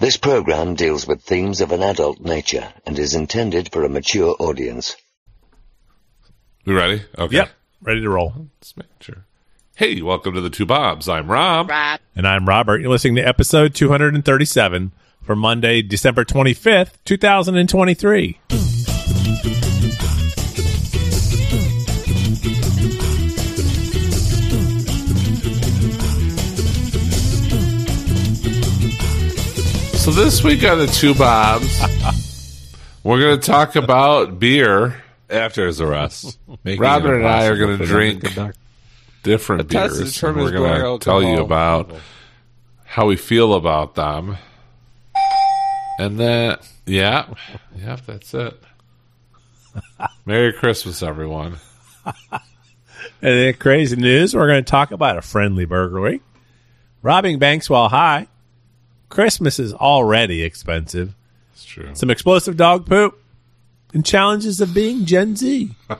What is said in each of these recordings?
This program deals with themes of an adult nature and is intended for a mature audience. We ready? Okay. Yep. Ready to roll. Let's make sure. Hey, welcome to the Two Bobs. I'm Rob. And I'm Robert. You're listening to episode 237 for Monday, December 25th, 2023. So this week on the Two Bobs, we're going to talk about beer. After his arrest. Robert and I are going to drink different beers. and we're going to tell you about how we feel about them. And then, yeah, yeah, that's it. Merry Christmas, everyone. And then crazy news, we're going to talk about a friendly burglary, robbing banks while high. Christmas is already expensive. It's true. Some explosive dog poop and challenges of being Gen Z.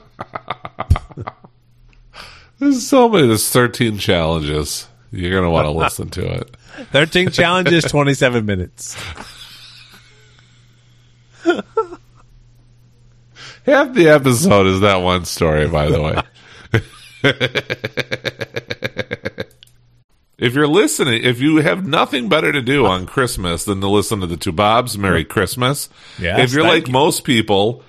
There's so many. There's 13 challenges. You're going to want to listen to it. 13 challenges, 27 minutes. Half the episode is that one story, by the way. If you're listening, if you have nothing better to do on Christmas than to listen to the two Bobs, Merry Christmas. Yes, if you're like you. most people,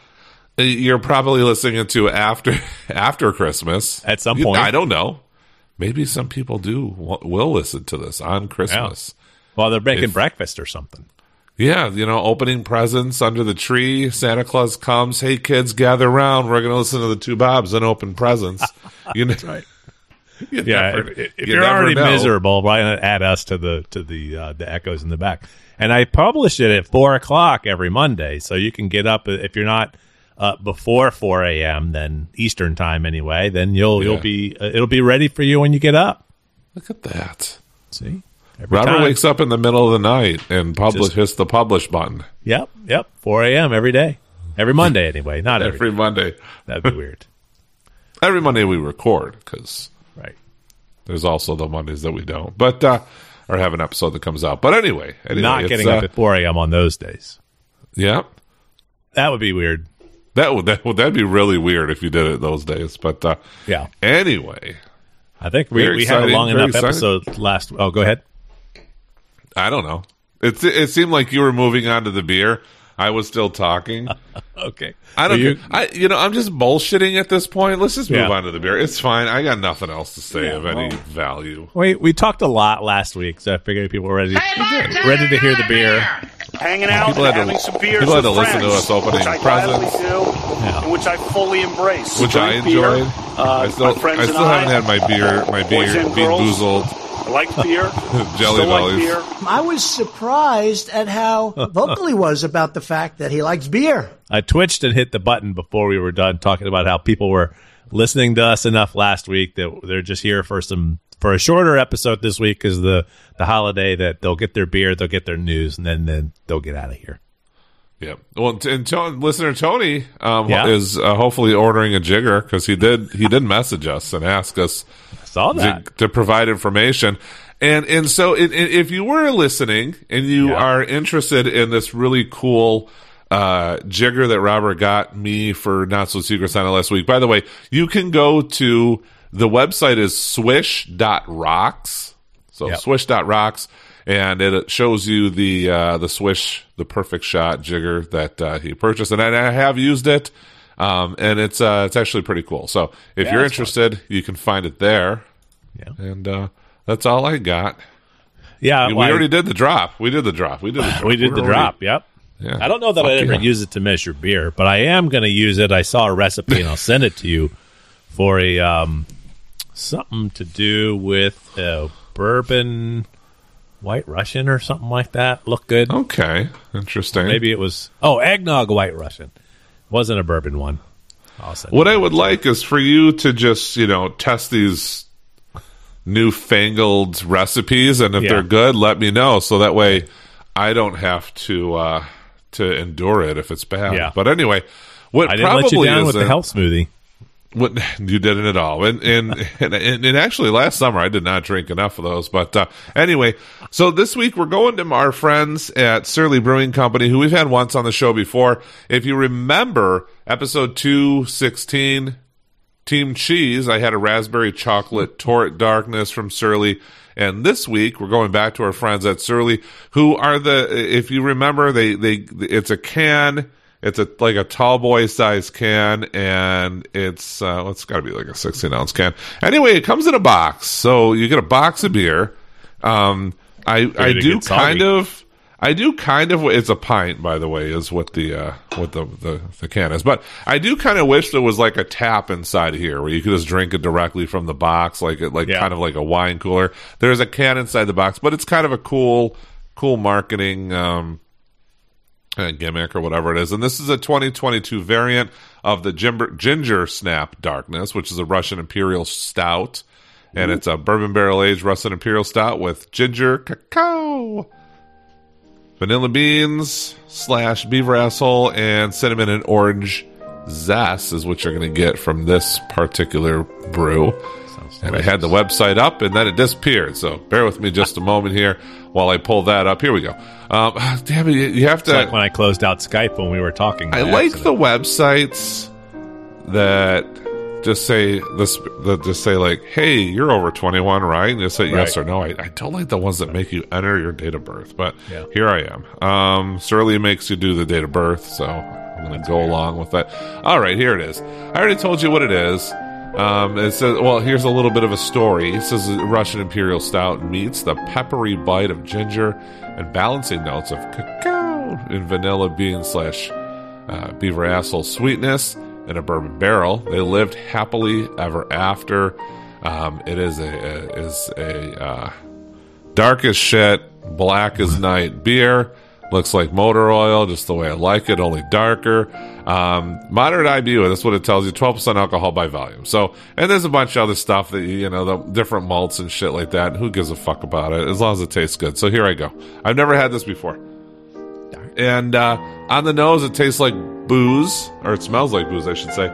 uh, you're probably listening to after after Christmas At some point. I don't know. Maybe some people do will listen to this on Christmas. While they're making If- breakfast or something. Yeah, you know, opening presents under the tree. Santa Claus comes. Hey, kids, gather around. We're going to listen to the two Bobs and open presents. You know, right. Yeah, never- if, if you you're already know. miserable, why not add us to the to the uh, the echoes in the back? And I publish it at four o'clock every Monday, so you can get up if you're not before four a.m. then Eastern time anyway. Then you'll Yeah. you'll be uh, it'll be ready for you when you get up. Look at that. See, Every Robert time. wakes up in the middle of the night and publish Just- hits the publish button Yep, yep, four a.m. every day, every Monday anyway. Not every. every Monday. That'd be weird, Every Monday we record because? There's also the Mondays that we don't, but uh, or have an episode that comes out. But anyway, anyway Not getting uh, up at four a.m. on those days. Yeah, That would be weird. that would that would that'd be really weird if you did it those days. But uh, Yeah, anyway, I think we, we had a long enough exciting. episode last. Oh, go ahead. I don't know. It it seemed like you were moving on to the beer. I was still talking. Okay. I don't. Well, you- I you know I'm just bullshitting at this point. Let's just move Yeah. on to the beer. It's fine. I got nothing else to say Yeah, of any well- value. We we talked a lot last week, so I figured people were ready ready to hear the beer. hanging out, People and had to- having some beers people had with to listen to us opening which I gladly presents. do, Yeah. which I fully embrace. Which I Drink beer, enjoyed. uh, I still my friends I and haven't had my beer my boys beer and bean girls. boozled. I like beer. Jelly still like beer. I was surprised at how vocal he was about the fact that he likes beer. I twitched and hit the button before we were done talking about how people were listening to us enough last week that they're just here for some for a shorter episode this week because the the holiday that they'll get their beer, they'll get their news, and then then they'll get out of here. Yeah. Well, and to- listener Tony um, Yeah. is uh, hopefully ordering a jigger because he did he did message us and ask us I saw that. to, to provide information. And and so i- i- if you were listening and you Yeah. are interested in this really cool uh, jigger that Robert got me for Not So Secret Santa last week, by the way, you can go to the website is swish.rocks. So Yep. swish.rocks and it shows you the uh, the swish the perfect shot jigger that uh, he purchased and I I have used it um, and it's uh, it's actually pretty cool. So if Yeah, you're it's fun. interested, you can find it there. Yeah. And uh, that's all I got. Yeah, we well, I- already did the drop. We did the drop. We did the drop. we did We're the already- drop. Yep. Yeah. I don't know that Fuck I ever yeah. use it to measure beer, but I am going to use it. I saw a recipe and I'll send it to you for a um, something to do with uh, bourbon white Russian or something like that. Look good. Okay, interesting. Maybe it was oh eggnog white Russian. Wasn't a bourbon one. I'll What. I would like is for you to just you know test these newfangled recipes, and if Yeah. they're good, let me know so that way I don't have to uh, to endure it if it's bad. Yeah. But anyway, what I didn't probably let you down with the health smoothie. What you did it at all, and and, and and actually last summer I did not drink enough of those. But uh, anyway, so this week we're going to our friends at Surly Brewing Company, who we've had once on the show before. If you remember episode two sixteen, Team Cheese, I had a raspberry chocolate torte darkness from Surly. And this week we're going back to our friends at Surly, who are the if you remember they they it's a can it's a like a tall boy size can, and it's uh, it's got to be like a sixteen ounce can. Anyway, it comes in a box, so you get a box of beer. Um, I I do kind of. I do kind of. It's a pint, by the way, is what the uh, what the, the the can is. But I do kind of wish there was like a tap inside here where you could just drink it directly from the box, like it, like Yeah. kind of like a wine cooler. There's a can inside the box, but it's kind of a cool, cool marketing um, uh, gimmick or whatever it is. And this is a 2022 variant of the Ginger, Ginger Snap Darkness, which is a Russian Imperial Stout. And it's a bourbon barrel aged Russian Imperial Stout with ginger cacao, vanilla beans slash beaver asshole, and cinnamon and orange zest is what you're going to get from this particular brew. And I had the website up and then it disappeared. So bear with me just a moment here while I pull that up. Here we go. Um, damn it, you- have to. It's like when I closed out Skype when we were talking. I like accident. the websites that just say this that just say like, "Hey, you're over 21, right?" And just say yes or no. I, I don't like the ones that make you enter your date of birth, but Yeah. here I am. Um, Surly makes you do the date of birth, so I'm going to go along with that. All right, here it is. I already told you what it is. Um, it says, well, here's a little bit of a story. It says Russian Imperial Stout meets the peppery bite of ginger and balancing notes of cacao and vanilla bean slash uh, beaver asshole sweetness in a bourbon barrel. They lived happily ever after. Um, it is a, a is a uh, dark as shit, black as night beer. Looks like motor oil, just the way I like it, only darker. Um, moderate IBU, that's what it tells you, 12% alcohol by volume. So, and there's a bunch of other stuff that, you know, the different malts and shit like that. Who gives a fuck about it? As long as it tastes good. So here I go. I've never had this before. And, uh, on the nose, it tastes like booze, or it smells like booze, I should say.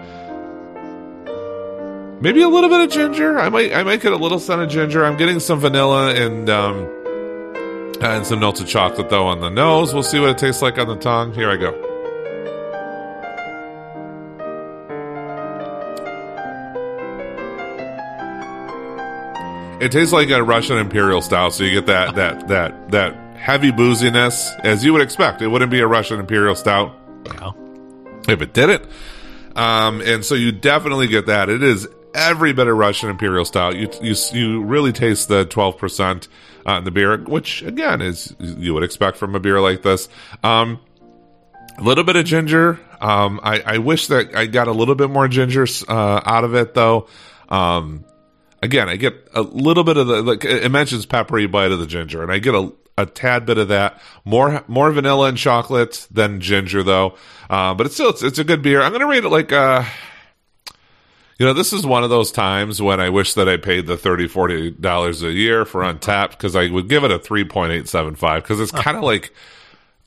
Maybe a little bit of ginger. I might, I might get a little scent of ginger. I'm getting some vanilla and, um, and some melted chocolate, though, on the nose. We'll see what it tastes like on the tongue. Here I go. It tastes like a Russian imperial style, so you get that that that that heavy booziness as you would expect. It wouldn't be a Russian imperial stout. If it didn't. Um, and so you definitely get that. It is every bit of Russian imperial style. You you you really taste the 12% on the beer, which again is you would expect from a beer like this. Um, a little bit of ginger. Um, I, I, wish that I got a little bit more ginger uh, out of it, though. Um, again, I get a little bit of the like it mentions peppery bite of the ginger, and I get a, a tad bit of that more more vanilla and chocolate than ginger, though. Uh, but it's still it's, it's, a good beer. I'm gonna rate it like uh, you know, this is one of those times when I wish that I paid the $30, 40 dollars a year for Untappd because I would give it a 3.875 because it's kind of like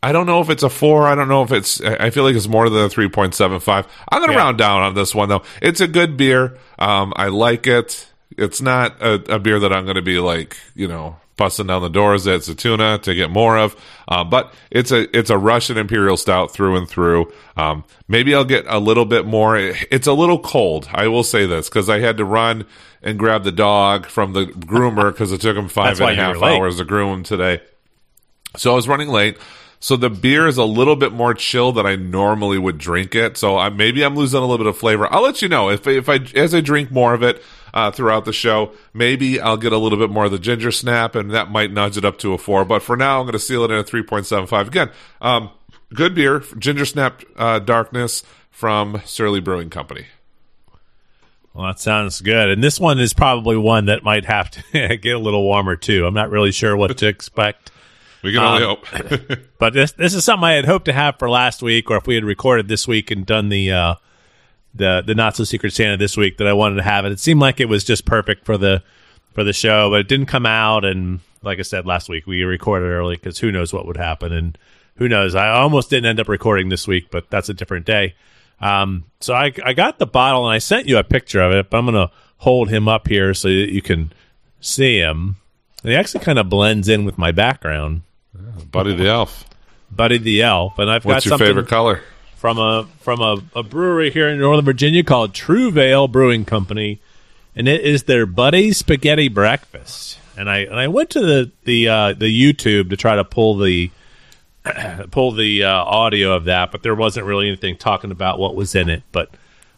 I don't know if it's a four. I don't know if it's. I feel like it's more than a three point seven five. I'm gonna Yeah. round down on this one though. It's a good beer. Um, I like it. It's not a, a beer that I'm gonna be like you know busting down the doors at Satuna to get more of. Uh, but it's a it's a Russian Imperial Stout through and through. Um, maybe I'll get a little bit more. It's a little cold. I will say this because I had to run and grab the dog from the groomer because it took him five and a half hours to groom him today. So I was running late. So the beer is a little bit more chill than I normally would drink it. So I, maybe I'm losing a little bit of flavor. I'll let you know if if I as I drink more of it uh, throughout the show. Maybe I'll get a little bit more of the ginger snap, and that might nudge it up to a four. But for now, I'm going to seal it in a three point seven five. Again, um, good beer, ginger snap uh, darkness from Surly Brewing Company. Well, that sounds good. And this one is probably one that might have to get a little warmer too. I'm not really sure what to expect. We can only Um, hope. But this this is something I had hoped to have for last week, or if we had recorded this week and done the uh, the the not so secret Santa this week, that I wanted to have it. It seemed like it was just perfect for the for the show, but it didn't come out. And like I said last week, we recorded early because who knows what would happen, and who knows? I almost didn't end up recording this week, but that's a different day. Um, so I, I got the bottle and I sent you a picture of it, but I'm going to hold him up here so that you can see him. And he actually kind of blends in with my background. Buddy the Elf. Buddy the Elf. And I've What's got your something favorite color? from a from a, a brewery here in Northern Virginia called Trouvaille Brewing Company, and it is their Buddy Spaghetti Breakfast. And I and I went to the the uh, the YouTube to try to pull the pull the uh, audio of that, but there wasn't really anything talking about what was in it. But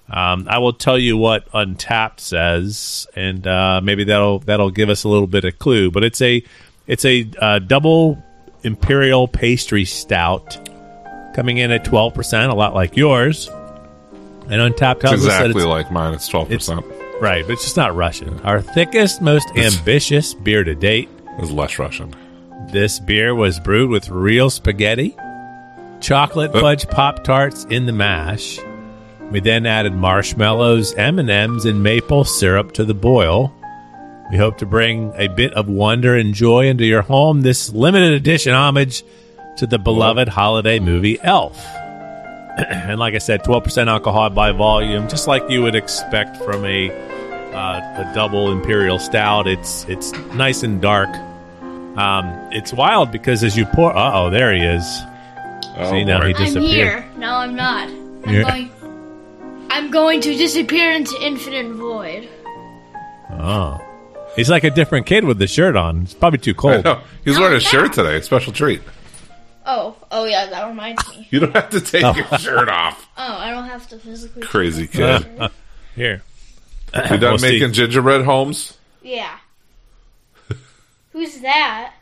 um, I will tell you what Untappd says, and uh, maybe that'll that'll give us a little bit of clue. But it's a it's a uh, double imperial pastry stout coming in at twelve percent, a lot like yours. And Untappd tells It's us that exactly it's like mine. It's twelve percent. right, but it's just not Russian. Our thickest, most ambitious beer to date. is less Russian. This beer was brewed with real spaghetti, chocolate fudge pop tarts in the mash. We then added marshmallows, M and M's, and maple syrup to the boil. We hope to bring a bit of wonder and joy into your home. This limited edition homage to the beloved holiday movie Elf. and like I said, twelve percent alcohol by volume, just like you would expect from a uh, a double imperial stout. It's it's nice and dark. Um, it's wild because as you pour, uh oh, there he is. Oh, See, now boy. he I'm disappeared. here. No, I'm not. I'm You're- going. I'm going to disappear into infinite void. Oh, he's like a different kid with the shirt on. It's probably too cold. He's wearing a shirt today. Special treat. Oh, oh yeah, that reminds me. You don't have to take your shirt off. Oh, I don't have to physically. Crazy kid. Here, You done We'll see. making gingerbread homes? Yeah. Who's that?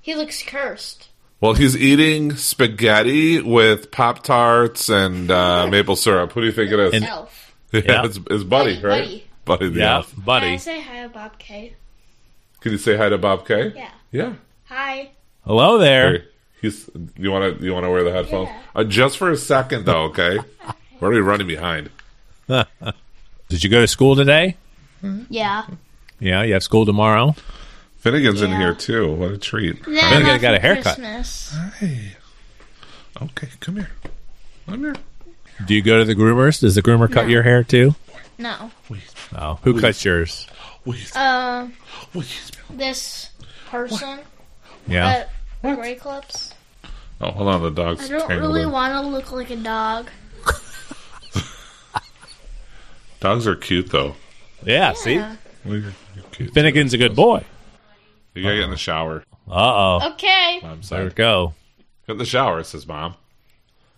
He looks cursed. Well, he's eating spaghetti with Pop Tarts and uh, maple syrup. Who do you think it is? Elf. yeah, Yeah. It's, it's Buddy, Buddy, right? Buddy. Buddy the yeah, elf. Can I buddy. say hi to Bob K? Can you say hi to Bob K? Yeah. Yeah. Hi. Hello there. Hey, he's. You want to? You want to wear the headphones? Yeah. Uh, just for a second, though. Okay. We're already running behind. Did you go to school today? Yeah. Yeah, you have school tomorrow. Finnegan's in here too. What a treat. Then I off got a haircut. Christmas. Hey. Okay, come here. Come here. Do you go to the groomers? Does the groomer cut No. your hair too? No. Oh, who cuts yours? Wait, Uh, wait. this person Yeah. at Great Clips. Oh, hold on. The dog's I don't tangled really in. want to look like a dog. Dogs are cute though. Yeah. See, Yeah. Well, You're, you're cute. Finnegan's a good boy. You gotta get in the shower. Uh oh. Okay. Mom There we said. go. Get in the shower, says mom.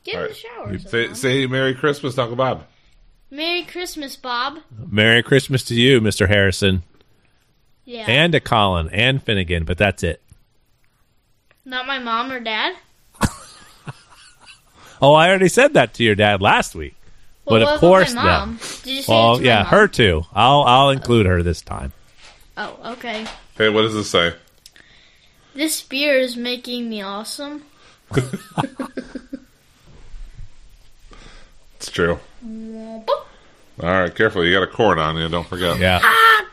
Get in All the right. shower. Say, Mom. say Merry Christmas, Uncle Bob. Merry Christmas, Bob. Merry Christmas to you, Mr. Harrison, Yeah. and to Colin and Finnegan. But that's it. Not my mom or dad. Oh, I already said that to your dad last week. Well, But of what about course, my mom? Did you say Well, it to my yeah, mom? her too. I'll I'll include her this time. Oh, okay. Hey, what does it say? This beer is making me awesome. It's true. Boop. All right, careful. You got a cord on you. Don't forget. Yeah. Ah!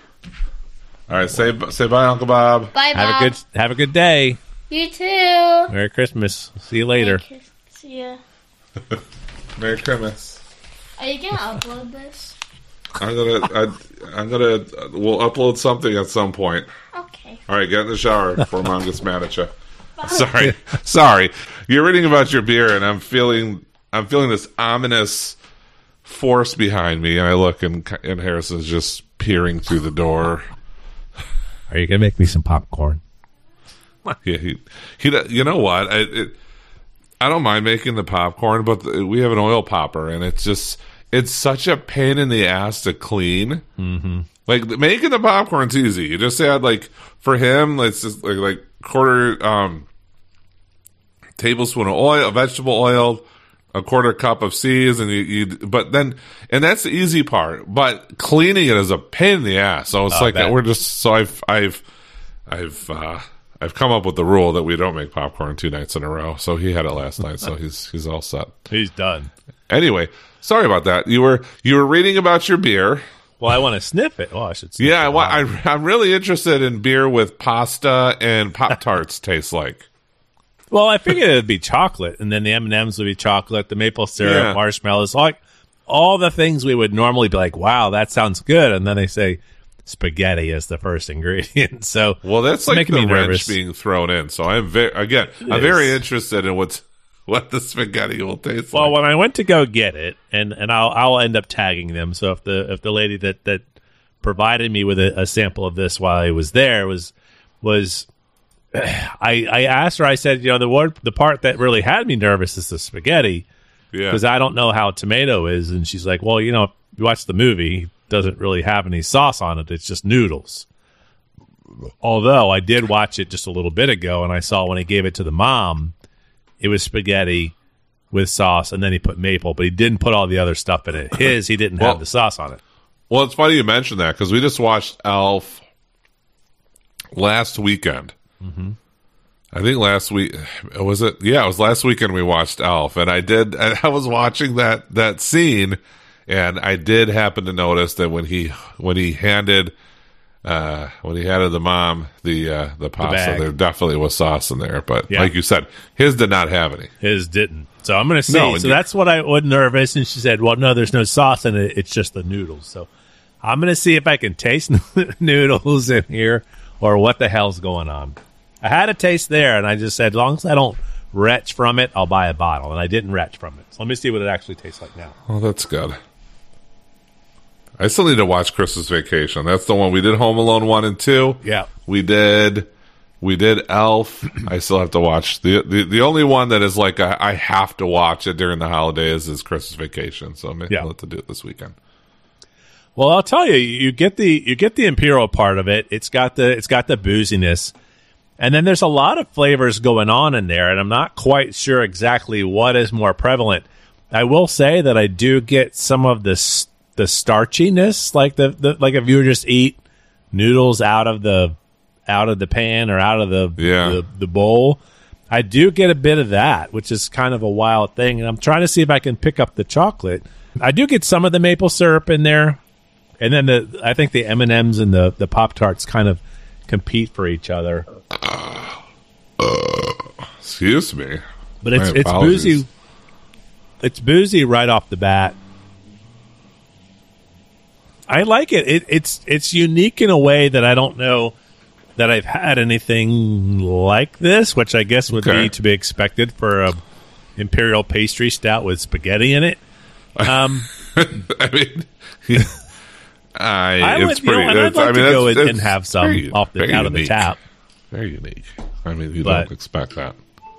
All right, say say bye, Uncle Bob. Bye, Bob. Have a good have a good day. You too. Merry Christmas. See you later. Okay, See ya. Merry Christmas. Are you gonna upload this? I'm gonna I, I'm gonna we'll upload something at some point. Okay. All right, get in the shower before mom gets mad at you. Sorry, sorry. You're reading about your beer, and I'm feeling I'm feeling this ominous force behind me, and I look, and and Harrison's just peering through the door. Are you gonna make me some popcorn? Yeah, he, he you know what? I it, I don't mind making the popcorn, but the, we have an oil popper, and it's just it's such a pain in the ass to clean. Mm-hmm. Like making the popcorn's easy. You just add like for him, it's just like like quarter um tablespoon of oil, vegetable oil, a quarter cup of seeds, and you, you but then and that's the easy part. But cleaning it is a pain in the ass. So it's I like bet. we're just so I've I've I've uh I've come up with the rule that we don't make popcorn two nights in a row. So he had it last night, so he's he's all set. He's done. Anyway, sorry about that. You were you were reading about your beer. Well, I want to sniff it. Oh, I should. Sniff Yeah, wa- I, I'm really interested in beer with pasta and Pop Tarts taste like. Well, I figured it'd be chocolate, and then the M and M's would be chocolate, the maple syrup, Yeah. marshmallows, like all the things we would normally be like, "Wow, that sounds good," and then they say spaghetti is the first ingredient. So, Well, that's like making the me wrench nervous. being thrown in. So I'm very again, I'm is. very interested in what's what the spaghetti will taste Well, like. Well, when I went to go get it, and and I'll I'll end up tagging them. So if the if the lady that that provided me with a, a sample of this while I was there was was I I asked her. I said, you know, the word the part that really had me nervous is the spaghetti yeah, because I don't know how tomato is. And she's like, well, you know, if you watch the movie, it doesn't really have any sauce on it. It's just noodles. Although I did watch it just a little bit ago, and I saw when he gave it to the mom, it was spaghetti with sauce, and then he put maple, but he didn't put all the other stuff in it. His, he didn't Well- have the sauce on it. Well, it's funny you mentioned that because we just watched Elf last weekend. Mm-hmm. I think last week was it? Yeah, it was last weekend we watched Elf, and I did. I was watching that that scene, and I did happen to notice that when he when he handed uh when he handed the mom the uh the pasta, bag. there definitely was sauce in there. But Yeah. like you said, his did not have any. His didn't. So I'm going to see. No, so that's what I was nervous. And she said, well, no, there's no sauce in it. It's just the noodles. So I'm going to see if I can taste noodles in here or what the hell's going on. I had a taste there, and I just said, as long as I don't retch from it, I'll buy a bottle. And I didn't retch from it. So let me see what it actually tastes like now. Oh, that's good. I still need to watch Christmas Vacation. That's the one we did. Home Alone one and two. Yeah. we did. We did Elf. I still have to watch the the, the only one that is like I, I have to watch it during the holidays is Christmas Vacation. So maybe Yeah. I'll have to do it this weekend. Well, I'll tell you, you get the you get the imperial part of it. It's got the it's got the booziness, and then there's a lot of flavors going on in there, and I'm not quite sure exactly what is more prevalent. I will say that I do get some of this the starchiness, like the, the like if you were just eat noodles out of the out of the pan or out of the Yeah. the, the bowl. I do get a bit of that, which is kind of a wild thing, and I'm trying to see if I can pick up the chocolate. I do get some of the maple syrup in there, and then the I think the M and M's and the the Pop Tarts kind of compete for each other. Excuse me. But it's it's boozy. It's boozy right off the bat. I like it. it. It's it's unique in a way that I don't know that I've had anything like this, which I guess would Okay. be to be expected for a imperial pastry stout with spaghetti in it. Um, I mean, I, I it's would, you know, pretty. I'd like I mean, to go and have some very- off the very out of the tap. Very unique. I mean, you But- don't expect that.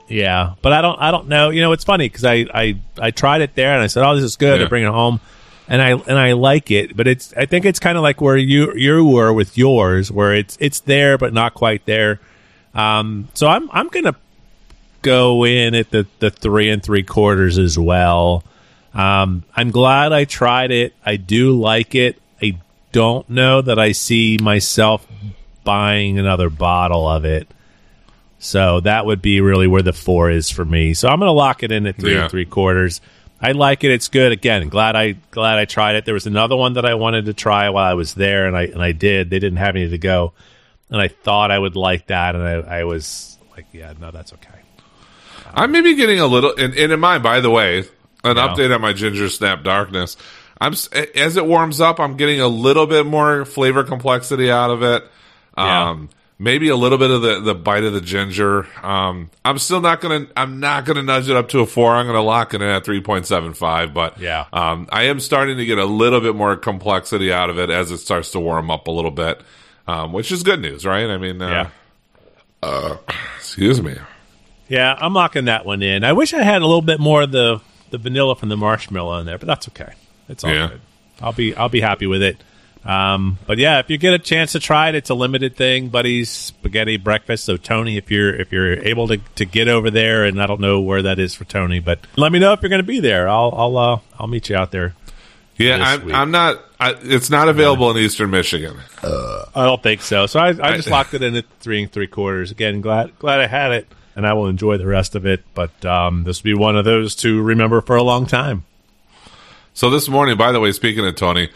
Yeah, but I don't. I don't know. You know, it's funny because I, I I tried it there and I said, "Oh, this is good." Yeah. I bring it home, and I and I like it. But it's. I think it's kind of like where you you were with yours, where it's it's there but not quite there. Um, so I'm I'm gonna go in at the the three and three quarters as well. Um, I'm glad I tried it. I do like it. Don't know that I see myself buying another bottle of it. So that would be really where the four is for me. So I'm going to lock it in at three Yeah. and three quarters. I like it. It's good. Again, glad I glad I tried it. There was another one that I wanted to try while I was there, and I and I did. They didn't have any to go, and I thought I would like that, and I, I was like, yeah, no, that's okay. I'm maybe getting a little, and, and in mind, by the way, an Yeah. update on my ginger snap darkness. I'm as it warms up, I'm getting a little bit more flavor complexity out of it. Yeah. Um, maybe a little bit of the, the bite of the ginger. Um, I'm still not gonna, I'm not gonna nudge it up to a four. I'm gonna lock it in at 3.75. But Yeah. um, I am starting to get a little bit more complexity out of it as it starts to warm up a little bit, um, which is good news, right? I mean, uh, Yeah. excuse me. Yeah, I'm locking that one in. I wish I had a little bit more of the the vanilla from the marshmallow in there, but that's okay. It's all Yeah. good. I'll be I'll be happy with it. Um, but yeah, if you get a chance to try it, it's a limited thing, buddies. Spaghetti breakfast. So Tony, if you're if you're able to, to get over there, and I don't know where that is for Tony, but let me know if you're going to be there. I'll I'll uh, I'll meet you out there. Yeah, I'm, week. I'm not. I, it's not available in Eastern Michigan. I don't think so. So I, I just locked it in at three and three quarters. Again, glad glad I had it, and I will enjoy the rest of it. But um, this will be one of those to remember for a long time. So this morning, by the way, speaking of Tony,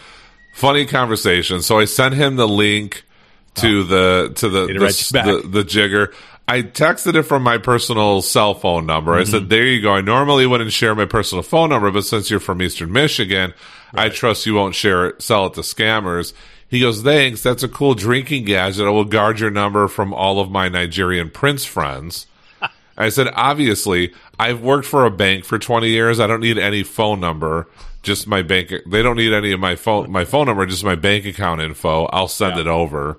funny conversation. So I sent him the link to the to the the, write you back. the, the jigger. I texted it from my personal cell phone number. I Mm-hmm. said, "There you go." I normally wouldn't share my personal phone number, but since you're from Eastern Michigan, I trust you won't share it, sell it to scammers. He goes, "Thanks. That's a cool drinking gadget. I will guard your number from all of my Nigerian prince friends." I said, "Obviously, I've worked for a bank for 20 years. I don't need any phone number." Just my bank. They don't need any of my phone. My phone number, just my bank account info. I'll send it over.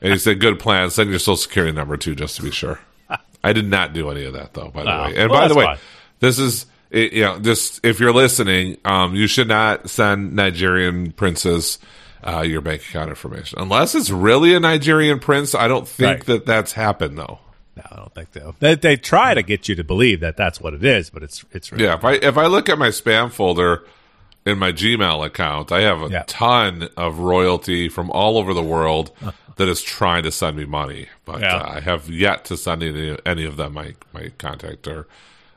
And he said, "Good plan. Send your social security number too, just to be sure." I did not do any of that, though. By the Oh, way, and well, by the way, fine. this is it, you know, just if you're listening, um, you should not send Nigerian princes uh, your bank account information unless it's really a Nigerian prince. I don't think Right. that that's happened though. No, I don't think so. They, they try to get you to believe that that's what it is, but it's it's really Yeah, if I if I look at my spam folder in my Gmail account, I have a Yeah. ton of royalty from all over the world that is trying to send me money, but Yeah. uh, I have yet to send any, any of them my my contact or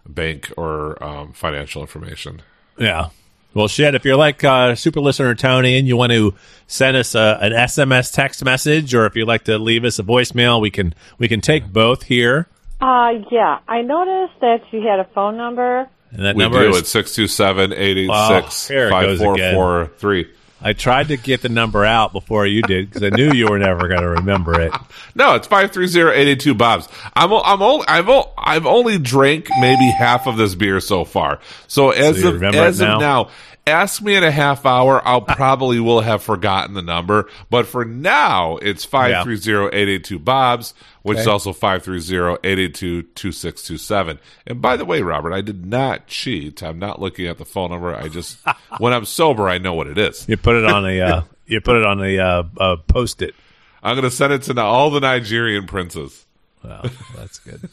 bank or um, financial information. Yeah. Well, shit, if you're like uh, super listener Tony and you want to send us a, an SMS text message or if you'd like to leave us a voicemail, we can we can take both here. Uh, yeah. I noticed that you had a phone number. And that We number do is at 627 886 Wow, here it goes again. 5443. I tried to get the number out before you did because I knew you were never going to remember it. No, it's 530-882 Bob's. I'm I'm only I've o- I've only drank maybe half of this beer so far. So as you of remember as it of now, ask me in a half hour, I'll probably will have forgotten the number, but for now, it's 530-882 Bob's, which is also 530-882-2627. And by the way, Robert, I did not cheat. I'm not looking at the phone number. I just when I'm sober, I know what it is. You put it on a uh, you put it on a uh, uh, post it. I'm going to send it to all the Nigerian princes. Wow, that's good.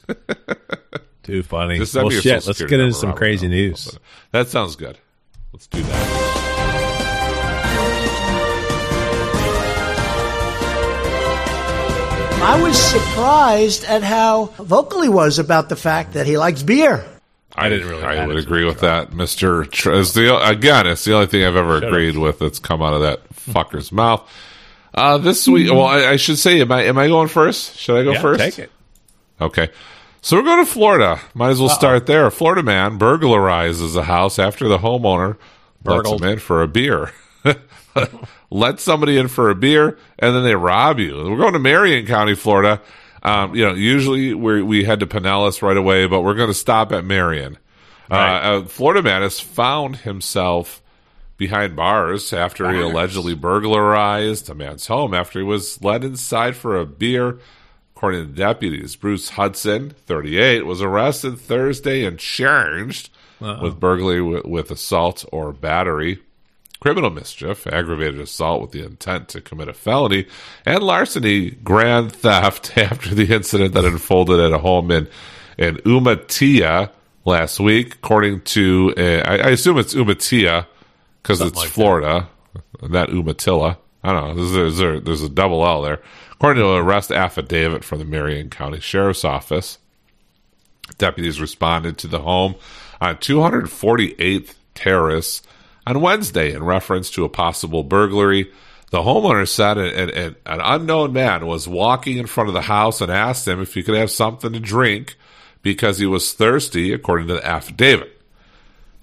Too funny. Well, shit. Let's get into some Robert. crazy I'll- news. That sounds good. Let's do that. I was surprised at how vocal he was about the fact that he likes beer. I didn't really I would agree with that, Mister. Tr- it's the again, it's the only thing I've ever agreed with that's come out of that fucker's mouth. Uh, this week, well, I, I should say, am I am I going first? Should I go Yeah, first? take it. Okay. So we're going to Florida. Might as well start there. A Florida man burglarizes a house after the homeowner lets Burgled. him in for a beer. Let somebody in for a beer, and then they rob you. We're going to Marion County, Florida. Um, you know, usually we we head to Pinellas right away, but we're going to stop at Marion. Right. Uh, a Florida man has found himself behind bars after he allegedly burglarized a man's home after he was led inside for a beer. According to deputies, Bruce Hudson, 38, was arrested Thursday and charged with burglary with, with assault or battery, criminal mischief, aggravated assault with the intent to commit a felony, and larceny, grand theft after the incident that unfolded at a home in in Umatia last week. According to, uh, I, I assume it's Umatia because it's like that. Florida, not Umatilla. I don't know. There's, there's, there's a double L there. According to an arrest affidavit from the Marion County Sheriff's Office, deputies responded to the home on 248th Terrace on Wednesday in reference to a possible burglary. The homeowner said an, an, an unknown man was walking in front of the house and asked him if he could have something to drink because he was thirsty, according to the affidavit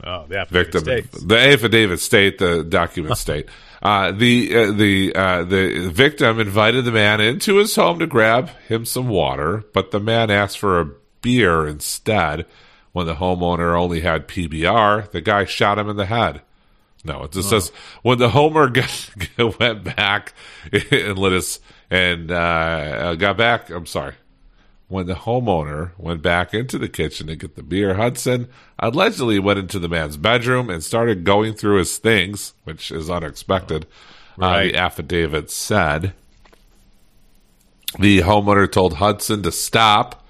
Oh, the victim. States. The affidavit state, the document state. Uh, the uh, the uh, the victim invited the man into his home to grab him some water, but the man asked for a beer instead. When the homeowner only had PBR, the guy shot him in the head. No, it just says when the homer got, went back and lit his and uh, got back. I'm sorry. When the homeowner went back into the kitchen to get the beer, Hudson allegedly went into the man's bedroom and started going through his things, which is unexpected. Uh, the affidavit said the homeowner told Hudson to stop,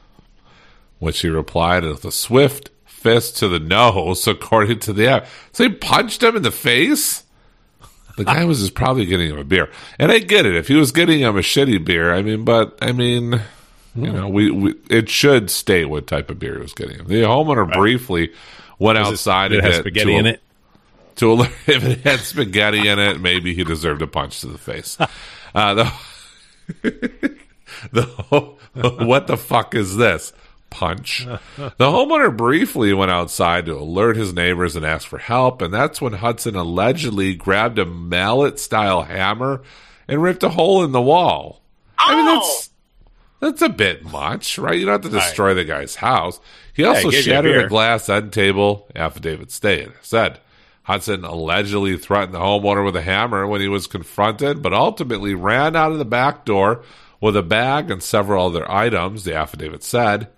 which he replied with a swift fist to the nose, according to the app. So he punched him in the face? The guy was just probably getting him a beer. And I get it. If he was getting him a shitty beer, I mean, but, I mean, you know, we, we it should state what type of beer he was getting. The homeowner briefly went Does it- outside it and has get spaghetti to a- it. to alert if it had spaghetti in it, maybe he deserved a punch to the face. Uh, the, the what the fuck is this? Punch. The homeowner briefly went outside to alert his neighbors and ask for help, and that's when Hudson allegedly grabbed a mallet style hammer and ripped a hole in the wall. I mean, that's that's a bit much, right? You don't have to destroy the guy's house. He also he you a shattered a, glass end table. Affidavit stated said Hudson allegedly threatened the homeowner with a hammer when he was confronted, but ultimately ran out of the back door with a bag and several other items. The affidavit said.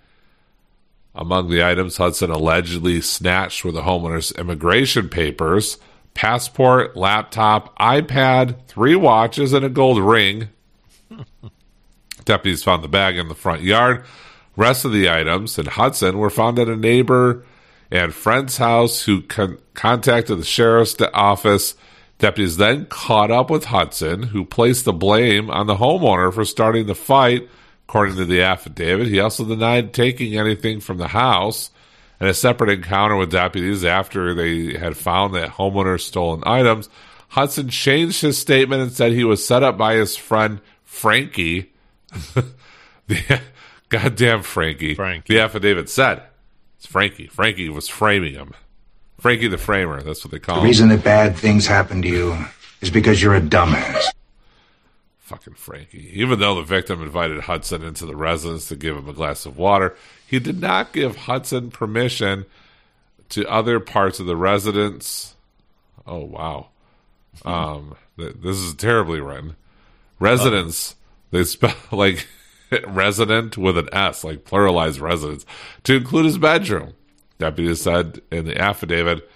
Among the items Hudson allegedly snatched were the homeowner's immigration papers, passport, laptop, iPad, three watches, and a gold ring. Deputies found the bag in the front yard. Rest of the items in Hudson were found at a neighbor and friend's house who con- contacted the sheriff's office. Deputies then caught up with Hudson, who placed the blame on the homeowner for starting the fight. According to the affidavit, he also denied taking anything from the house. In a separate encounter with deputies after they had found that homeowner's stolen items, Hudson changed his statement and said he was set up by his friend Frankie. The, goddamn Frankie. Frankie. The affidavit said it's Frankie. Frankie was framing him. Frankie the framer. That's what they call The him. The reason that bad things happen to you is because you're a dumbass. Fucking Frankie. Even though the victim invited Hudson into the residence to give him a glass of water, he did not give Hudson permission to other parts of the residence. Oh wow. Um, th- this is terribly written. Residence. They spell like resident with an S, like pluralized residence, to include his bedroom. Deputy said in the affidavit.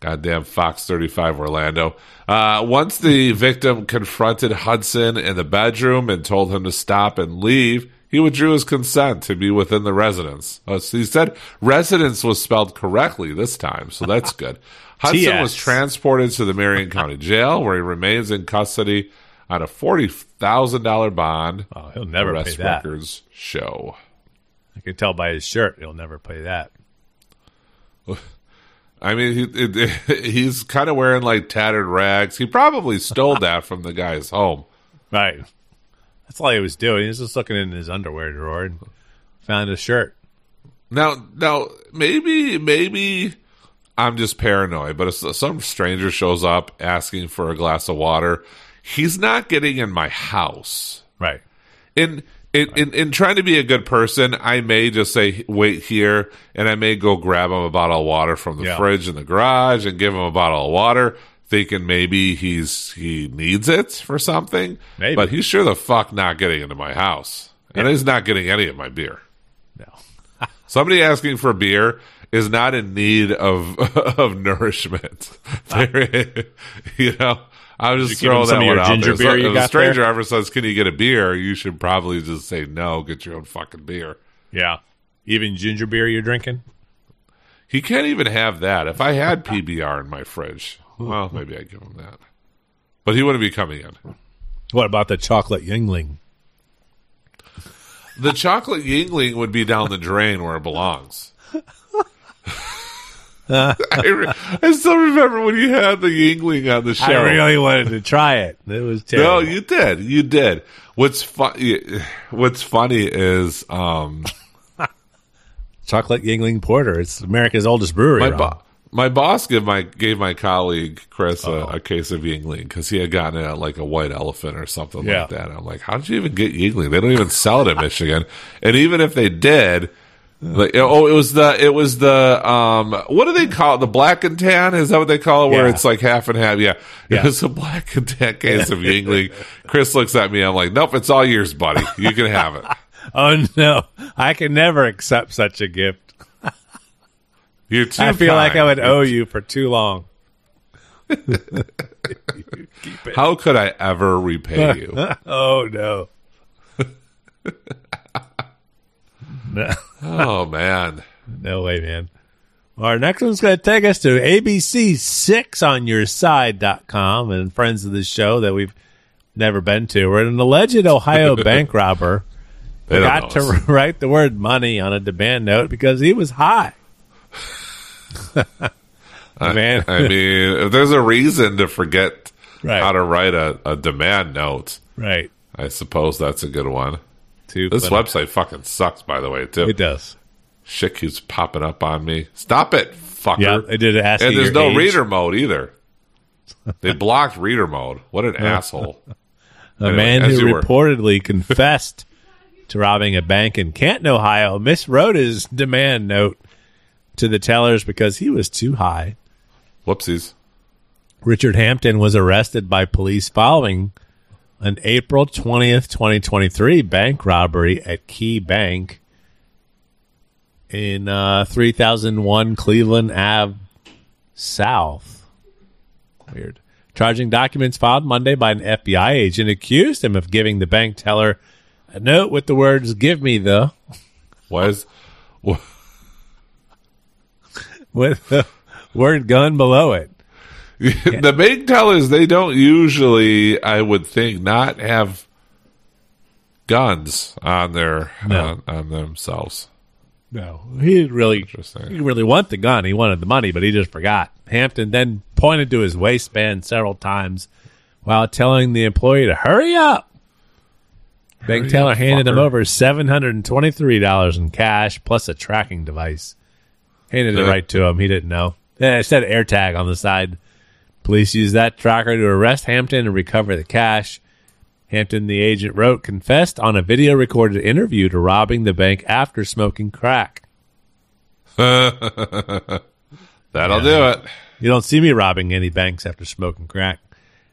Goddamn Fox 35 Orlando. Uh, once the victim confronted Hudson in the bedroom and told him to stop and leave, he withdrew his consent to be within the residence. Uh, so he said residence was spelled correctly this time, so that's good. Hudson was transported to the Marion County Jail, where he remains in custody on a $40,000 bond. Oh, he'll never pay that. records show. I can tell by his shirt he'll never pay that. I mean, he, it, he's kind of wearing like tattered rags. He probably stole that from the guy's home. Right. That's all he was doing. He was just looking in his underwear drawer and found a shirt. Now, now, maybe, maybe I'm just paranoid. But if some stranger shows up asking for a glass of water, he's not getting in my house. Right. In in, in in trying to be a good person, I may just say wait here, and I may go grab him a bottle of water from the Yeah. fridge in the garage and give him a bottle of water, thinking maybe he's he needs it for something. Maybe. but he's sure the fuck not getting into my house, and he's not getting any of my beer. No. Somebody asking for beer is not in need of of nourishment. You know, I was just throwing them some that of your one out ginger there. beer So you if a stranger there? ever says, "Can you get a beer?" You should probably just say no. Get your own fucking beer. Yeah. Even ginger beer you're drinking? He can't even have that. If I had PBR in my fridge, well, maybe I'd give him that. But he wouldn't be coming in. What about the chocolate Yuengling? The chocolate Yuengling would be down the drain where it belongs. I, re- I still remember when you had the Yuengling on the show. I really wanted to try it. It was No, terrible. you did. You did. What's funny? What's funny is um, chocolate Yuengling Porter. It's America's oldest brewery. my bo- my boss gave my gave my colleague Chris a, a case of Yuengling because he had gotten it at like a white elephant or something Yeah. like that. I'm like, how did you even get Yuengling? They don't even sell it in Michigan, and even if they did. Like oh, it was the it was the um what do they call it? The black and tan is that what they call it? Where Yeah. it's like half and half. Yeah, Yeah. it was a black and tan case of Yuengling. Chris looks at me. I'm like, nope, it's all yours, buddy. You can have it. Oh no, I can never accept such a gift. You're too I feel like I would owe you for too long. How could I ever repay you? Oh no. No, oh man. no way, man. Our next one's going to take us to ABC6onyourside.com and friends of the show that we've never been to. We're an alleged Ohio bank robber got to write the word money on a demand note because he was high. Man. I mean, if there's a reason to forget Right. how to write a, a demand note, Right. I suppose that's a good one. This funny. Uh, website fucking sucks, by the way, too. It does. Shit keeps popping up on me. Stop it, fucker. Yeah, they did ask and there's no age. reader mode either. They blocked reader mode. What an asshole. A Anyway, man who you were. reportedly confessed to robbing a bank in Canton, Ohio, miswrote his demand note to the tellers because he was too high. Whoopsies. Richard Hampton was arrested by police following an April 20th, 2023 bank robbery at Key Bank in uh, 3001 Cleveland Ave South. Weird. Charging documents filed Monday by an FBI agent accused him of giving the bank teller a note with the words, Give me the, Was with the word gun below it. The bank tellers they don't usually, I would think, not have guns on their No. on, on themselves. No, he didn't really. He really want the gun. He wanted the money, but he just forgot. Hampton then pointed to his waistband several times while telling the employee to hurry up. Bank teller handed him over seven hundred and twenty-three dollars in cash plus a tracking device. Handed it right to him. He didn't know. Yeah, it said AirTag on the side. Police used that tracker to arrest Hampton and recover the cash. Hampton, the agent wrote, confessed on a video recorded interview to robbing the bank after smoking crack. That'll do it. You don't see me robbing any banks after smoking crack.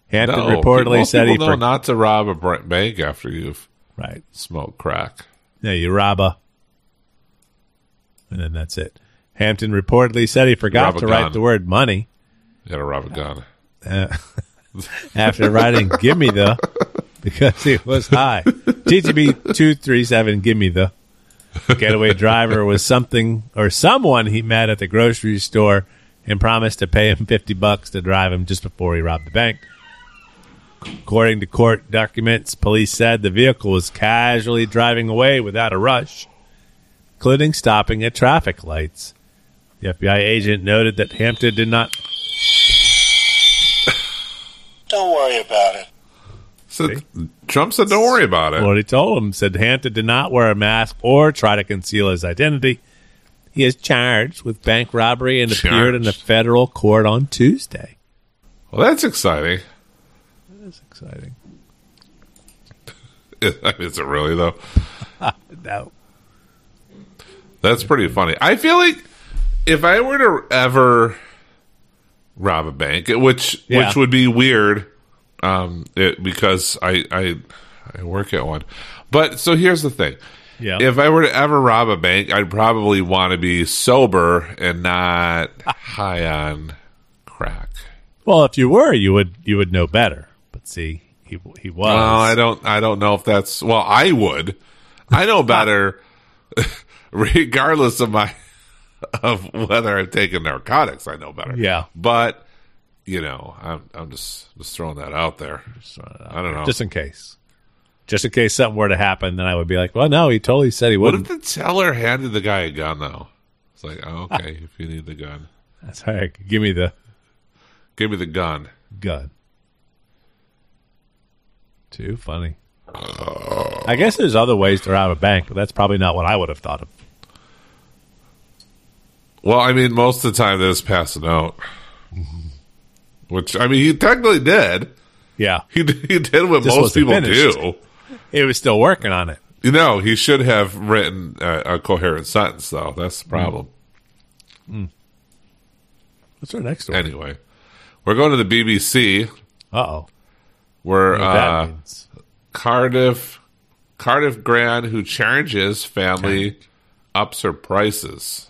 Hampton No, reportedly said he know for- not to rob a bank after you've right. smoked crack. Yeah, you rob a, and then that's it. Hampton reportedly said he forgot to write the word money You gotta rob a gun. Uh, after writing "Give me the" because he was high. TTB two three seven. Give me the getaway driver was something or someone he met at the grocery store and promised to pay him fifty bucks to drive him just before he robbed the bank. According to court documents, police said the vehicle was casually driving away without a rush, including stopping at traffic lights. The FBI agent noted that Hampton did not Don't worry about it. So Trump said, "Don't worry about it." What he told him said Hampton did not wear a mask or try to conceal his identity. He is charged with bank robbery and appeared in a federal court on Tuesday. Well, that's exciting. That's exciting. Is it really though? No. That's pretty funny. I feel like if I were to ever rob a bank, which Yeah. which would be weird, um, it, because I, I I work at one. But so here's the thing: Yeah. if I were to ever rob a bank, I'd probably want to be sober and not high on crack. Well, if you were, you would you would know better. But see, he he was. Well, I don't. I don't know if that's. Well, I would. I know better, regardless of my of whether I've taken narcotics. I know better. Yeah. but you know, I'm I'm just just throwing that out there. Uh, I don't know. Just in case. Just in case something were to happen, then I would be like, well, no, he totally said he wouldn't. if the teller handed the guy a gun though? It's like, oh, okay, if you need the gun, That's all right. Give me the give me the gun. gun. Too funny. I guess there's other ways to rob a bank, but that's probably not what I would have thought of. Well, I mean, most of the time they just pass a note, which I mean, he technically did. Yeah. He did- he did what Just most wasn't people finished. do. He was still working on it. You know, he should have written a, a coherent sentence, though. That's the problem. What's our next one? Anyway, we're going to the BBC, Uh oh. where uh, that means. Cardiff Cardiff Grand, who charges family, ups her prices.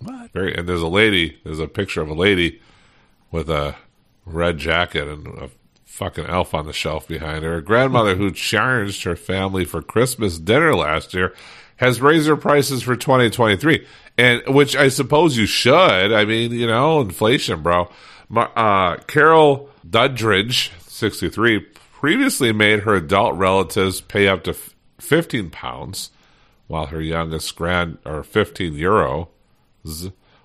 What? Very, and there's a lady. There's a picture of a lady with a red jacket and a fucking elf on the shelf behind her. A grandmother who charged her family for Christmas dinner last year has raised her prices for 2023, and which I suppose you should. I mean, you know, inflation, bro. Uh, Carol Dudridge, 63, previously made her adult relatives pay up to 15 pounds, while her youngest grand or 15 euro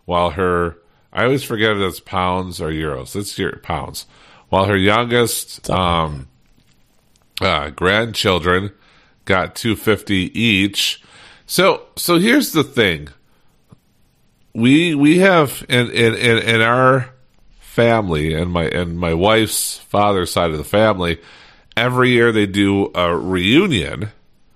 while her I always forget if it's pounds or euros. It's your pounds. While her youngest um, uh, grandchildren got 250 each. So so here's the thing. We we have in in in, in our family and my and my wife's father's side of the family, every year they do a reunion.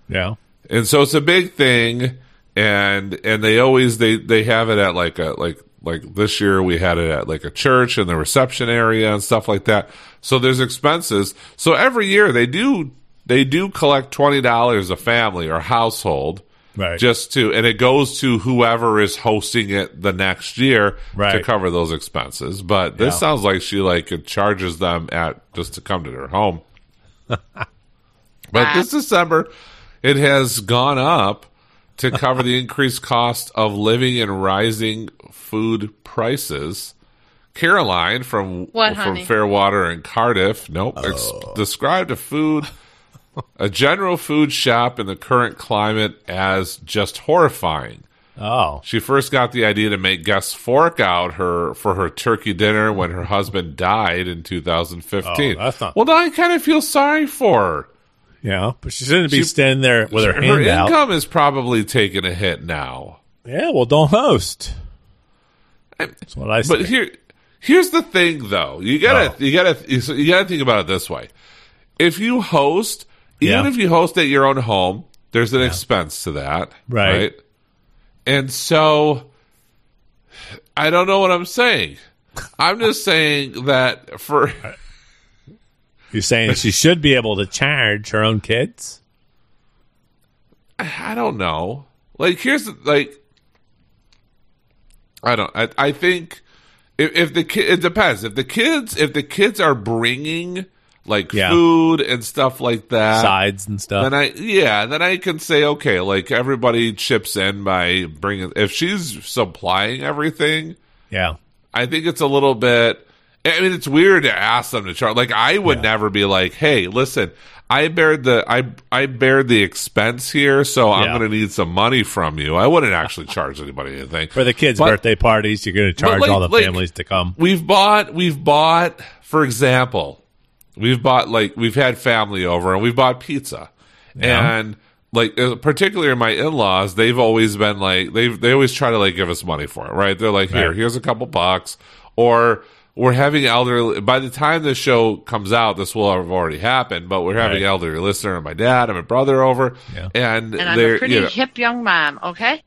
Yeah. And so it's a big thing and and they always they they have it at like a like like this year we had it at like a church and the reception area and stuff like that. So there's expenses. So every year they do they do collect twenty dollars a family or household. Right. Just to and it goes to whoever is hosting it the next year right. to cover those expenses. But this Yeah. sounds like she like it charges them at just to come to their home. But this December, it has gone up to cover the increased cost of living and rising food prices. Caroline from What, from honey? Fairwater and Cardiff, nope, ex- oh. described a food a general food shop in the current climate as just horrifying. Oh. She first got the idea to make guests fork out her for her turkey dinner when her husband died in 2015. Oh, that's not- well, now I kind of feel sorry for her. Yeah. But she shouldn't be She- standing there with her, her hand out. Her income is probably taking a hit now. Yeah. Well, don't host. That's what I say. But here, here's the thing, though. You gotta, Oh. you gotta, you gotta think about it this way. If you host, even Yeah. if you host at your own home, there's an expense to that, Right. And so, I don't know what I'm saying. I'm just saying that for You're saying she should be able to charge her own kids? I don't know. Like here's the, like I don't. I, I think if, if the kid, it depends. If the kids, if the kids are bringing like Yeah. food and stuff like that, Sides and stuff. then I yeah, then I can say okay, like everybody chips in by bringing. If she's supplying everything, yeah. I think it's a little bit. I mean, it's weird to ask them to charge. Like, I would never be like, "Hey, listen, I bear the I I bear the expense here, so I'm Yeah. going to need some money from you." I wouldn't actually charge anybody anything For the kids' But- birthday parties, you're going to charge like- all the like- families to come. We've bought, we've bought, for example, we've bought like we've had family over and we've bought pizza, Yeah. and like uh, particularly my in laws, they've always been like they they always try to like give us money for it, right? They're like, here, Right. here's a couple bucks, or we're having elderly. By the time this show comes out, this will have already happened, but we're having Right. elderly listener and my dad and my brother over, Yeah. and, And I'm they're a pretty you know, hip young mom, okay?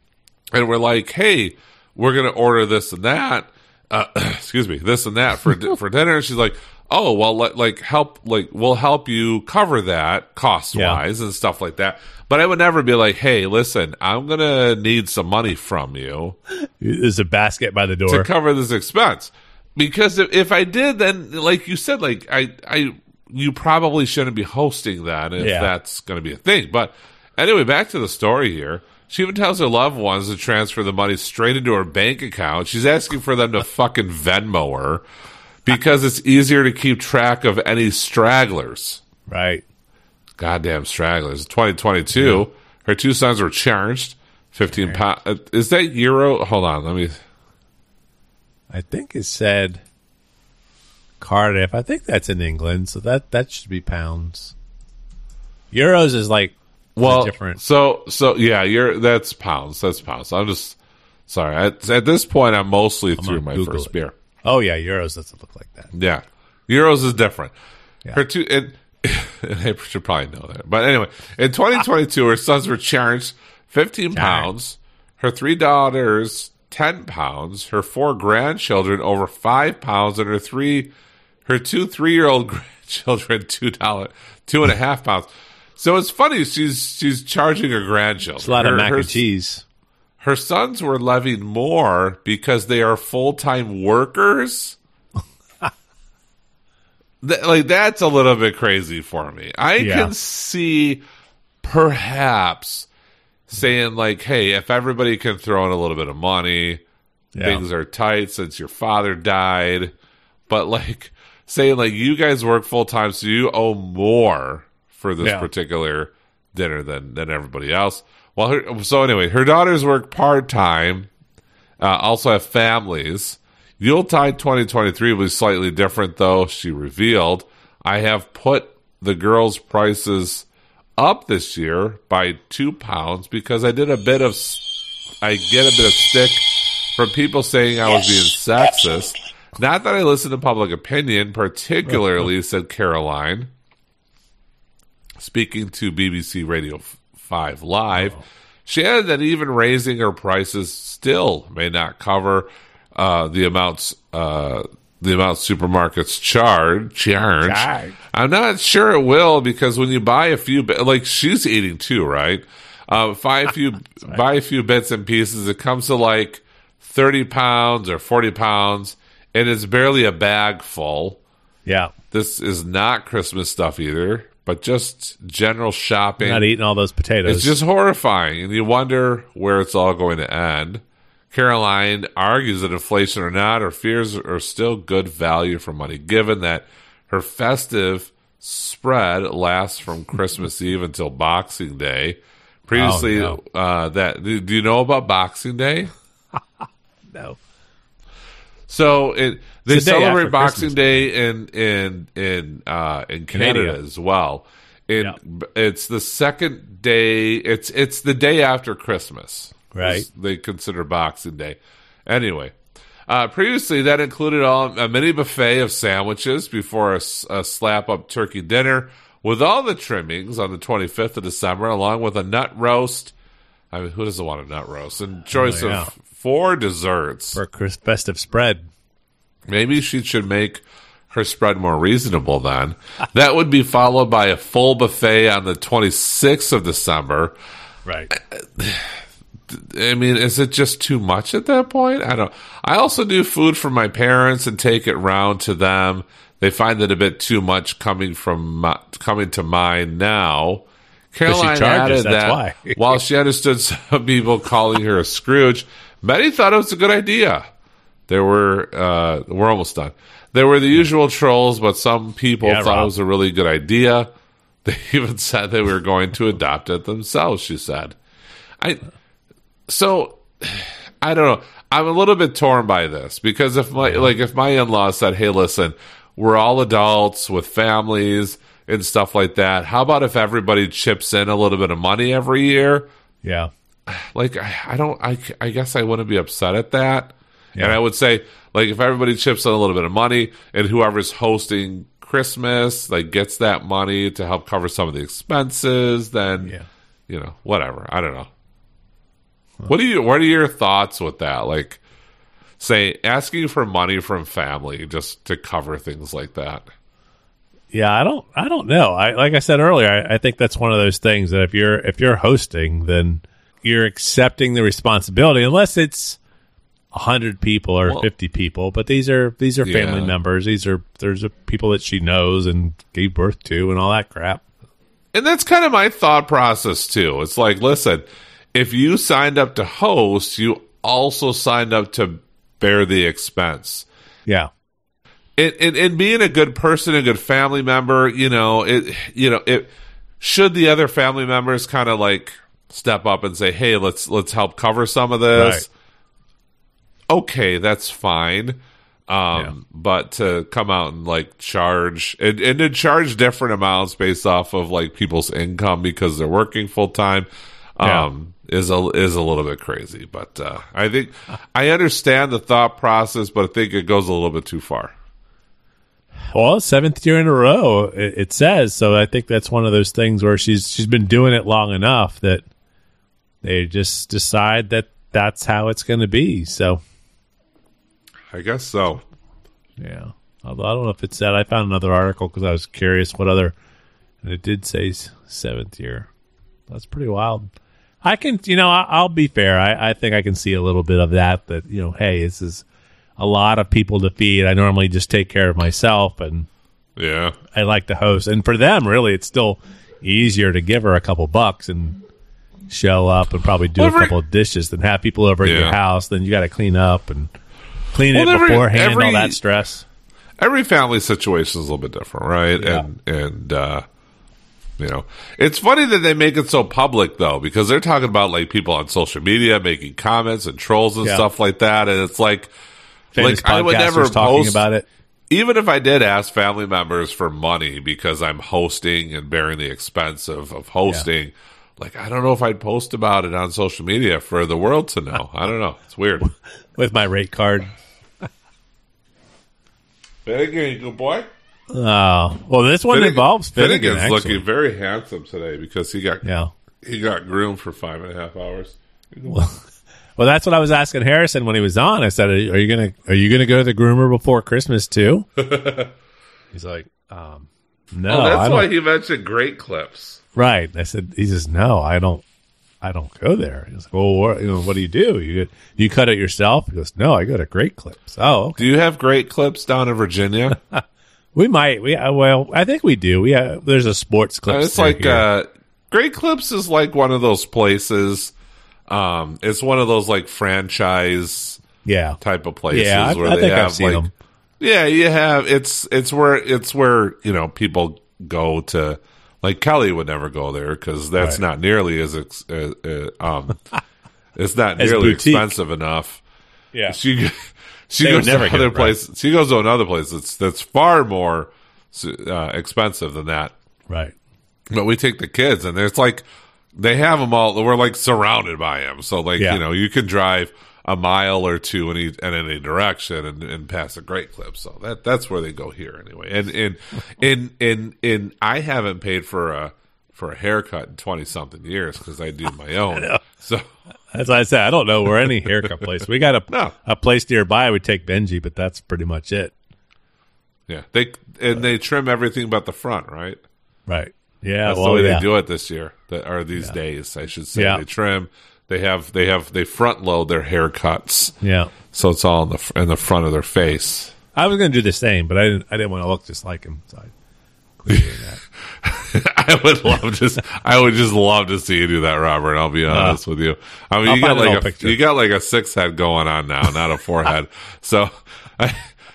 and we're like, hey, we're gonna order this and that. Uh, excuse me, this and that for for dinner. And she's like, oh well, let, like help, like we'll help you cover that cost wise and stuff like that. But I would never be like, hey, listen, I'm gonna need some money from you There's a basket by the door to cover this expense because if, if I did, then like you said, like I I you probably shouldn't be hosting that if Yeah. that's going to be a thing. But anyway, back to the story here. She even tells her loved ones to transfer the money straight into her bank account. She's asking for them to fucking Venmo her because it's easier to keep track of any stragglers. Right. Goddamn stragglers. 2022. Her two sons were charged 15 pounds. Uh, is that euro? Hold on. Let me. I think it said Cardiff. I think that's in England, so that that should be pounds. Euros is like well different. So so yeah, you're that's pounds. That's pounds. I'm just sorry. At, at this point, I'm mostly through gonna my Google first it. beer. Oh yeah, euros doesn't look like that. Yeah, euros is different. Yeah. Her two and, and they should probably know that. But anyway, in 2022, her sons were charged 15 pounds. Her three daughters 10 pounds. Her four grandchildren over five pounds, and her three her two three year old grandchildren two dollar two and a half pounds. So it's funny. She's she's charging her grandchildren. It's a lot her, of mac her- and cheese. her sons were levying more because they are full time workers. Th- like that's a little bit crazy for me. I Yeah. can see perhaps saying like, "Hey, if everybody can throw in a little bit of money, Yeah. things are tight since your father died." But like saying like you guys work full time, so you owe more for this Yeah. particular dinner than than everybody else. Well, her, so anyway, her daughters work part time, uh, also have families. Yuletide 2023 was slightly different, though. She revealed, "I have put the girls' prices up this year by two pounds because I did a bit of, I get a bit of stick from people saying I was being sexist. Not that I listen to public opinion, particularly, said Caroline, speaking to BBC Radio 5 Live. She added that even raising her prices still may not cover uh, the amounts uh, the amount supermarkets charge. Charge. Charge. I'm not sure it will because when you buy a few, like she's eating too, right? Uh, buy a few, buy a few bits and pieces. It comes to like thirty pounds or forty pounds, and it's barely a bag full. Yeah. This is not Christmas stuff either, but just general shopping. Not eating all those potatoes. It's just horrifying, and you wonder where it's all going to end. Caroline argues that inflation or not, her fears are still good value for money, given that her festive spread lasts from Christmas Eve until Boxing Day. Previously, Oh, uh, that do do you know about Boxing Day? no. So it they celebrate Boxing Christmas. Day in in in uh, in Canada Canada. as well. In Yeah. it's the second day. It's it's the day after Christmas. Right. They consider Boxing Day. Anyway, uh, previously that included all, a mini buffet of sandwiches before a slap up turkey dinner with all the trimmings on the 25th of December, along with a nut roast. I mean, who doesn't want a nut roast? And choice Oh, yeah. of four desserts. For a festive spread. Maybe she should make her spread more reasonable then. that would be followed by a full buffet on the 26th of December. Right. I mean, is it just too much at that point? I don't. I also do food for my parents and take it round to them. They find it a bit too much coming from my, coming to mine now. Caroline charges, added that's that why. while she understood some people calling her a Scrooge, many thought it was a good idea. There were uh, we're almost done. There were the usual trolls, but some people Yeah, thought Rob. it was a really good idea. They even said they were going to adopt it themselves. She said, "I." So I don't know. I'm a little bit torn by this because if my like if my in-laws said, "Hey, listen, we're all adults with families and stuff like that. How about if everybody chips in a little bit of money every year?" Yeah. Like I, I don't I, I guess I wouldn't be upset at that. And I would say like if everybody chips in a little bit of money and whoever's hosting Christmas like gets that money to help cover some of the expenses, then Yeah. you know, whatever. I don't know. What do you what are your thoughts with that? Like say asking for money from family just to cover things like that. Yeah, I don't I don't know. I like I said earlier, I, I think that's one of those things that if you're if you're hosting, then you're accepting the responsibility unless it's a hundred people or Well- fifty people. But these are these are family Yeah. members. These are there's a people that she knows and gave birth to and all that crap. And that's kind of my thought process too. It's like, listen, if you signed up to host, you also signed up to bear the expense. Yeah. And, and, and being a good person, a good family member, you know, it, you know, it should the other family members kind of like step up and say, "Hey, let's let's help cover some of this." Right. Okay, that's fine. Um, Yeah. but to come out and like charge and, and to charge different amounts based off of like people's income because they're working full time, um, is a is a little bit crazy. But uh, I think I understand the thought process, but I think it goes a little bit too far. Well, seventh year in a row, it, it says. So I think that's one of those things where she's she's been doing it long enough that they just decide that that's how it's going to be. So I guess so. yeah, although I don't know if it said. I found another article because I was curious what other, and it did say seventh year. That's pretty wild. I can, you know, I, I'll be fair. I, I think I can see a little bit of that. That you know, hey, this is a lot of people to feed. I normally just take care of myself and. Yeah. I like to host. And for them, really, it's still easier to give her a couple bucks and show up and probably do Well, a couple of dishes than have people over at your house. Then you got to clean up and clean Well, it every- beforehand, all that stress. every family situation is a little bit different, right? Yeah. And and uh, you know, it's funny that they make it so public though, because they're talking about like people on social media making comments and trolls and Yeah. stuff like that, and it's like, Famous like I would never talking post about it. even if I did ask family members for money because I'm hosting and bearing the expense of, of hosting, like I don't know if I'd post about it on social media for the world to know. I don't know. It's weird. with my rate card. Very good, good boy. Oh, well, this one involves Finnegan. Finnegan's actually. looking very handsome today because he got Yeah. he got groomed for five and a half hours. Well, that's what I was asking Harrison when he was on. I said, "Are you gonna Are you gonna go to the groomer before Christmas too?" He's like, um, "No, oh, that's don't." why he mentioned great clips. right? I said, "He says no, I don't. I don't go there." He's like, "Well, what, you know, what do you do? You you cut it yourself?" He goes, "No, I go to Great Clips." Oh, okay. Do you have great clips down in Virginia? we might. We uh, well, I think we do. We have, there's a sports clip. it's like uh, Great Clips is like one of those places. Um, it's one of those like franchise yeah, type of places yeah. I, where I they think have I've seen like them. yeah, you have it's it's where it's where you know people go to. Like Kelly would never go there because that's Right. not nearly as ex- uh, uh, um, it's not nearly boutique. expensive enough. Yeah, She she They goes to get other it right. She goes to another place that's that's far more uh, expensive than that. right. But we take the kids, and it's like they have them all. We're like surrounded by them, so like Yeah. you know you can drive a mile or two in each, in any direction and, and pass a great clip. So that that's where they go here anyway. And and in in in I haven't paid for a for a haircut in twenty something years because I do my own. so As I said, I don't know where any haircut place. We got a No. a place nearby. We take Benji, but that's pretty much it. yeah, they and they trim everything but the front, right? Right. Yeah. That's well, the way yeah. they do it this year, that or these days, I should say. Yeah. They trim. They have they have they front load their haircuts, Yeah. so it's all in the in the front of their face. I was going to do the same, but I didn't. I didn't want to look just like him. So I. I would love to. I would just love to see you do that, Robert. I'll be honest with you. I mean, Uh, I'll you got like a picture. you got like a six head going on now, not a four head. So I,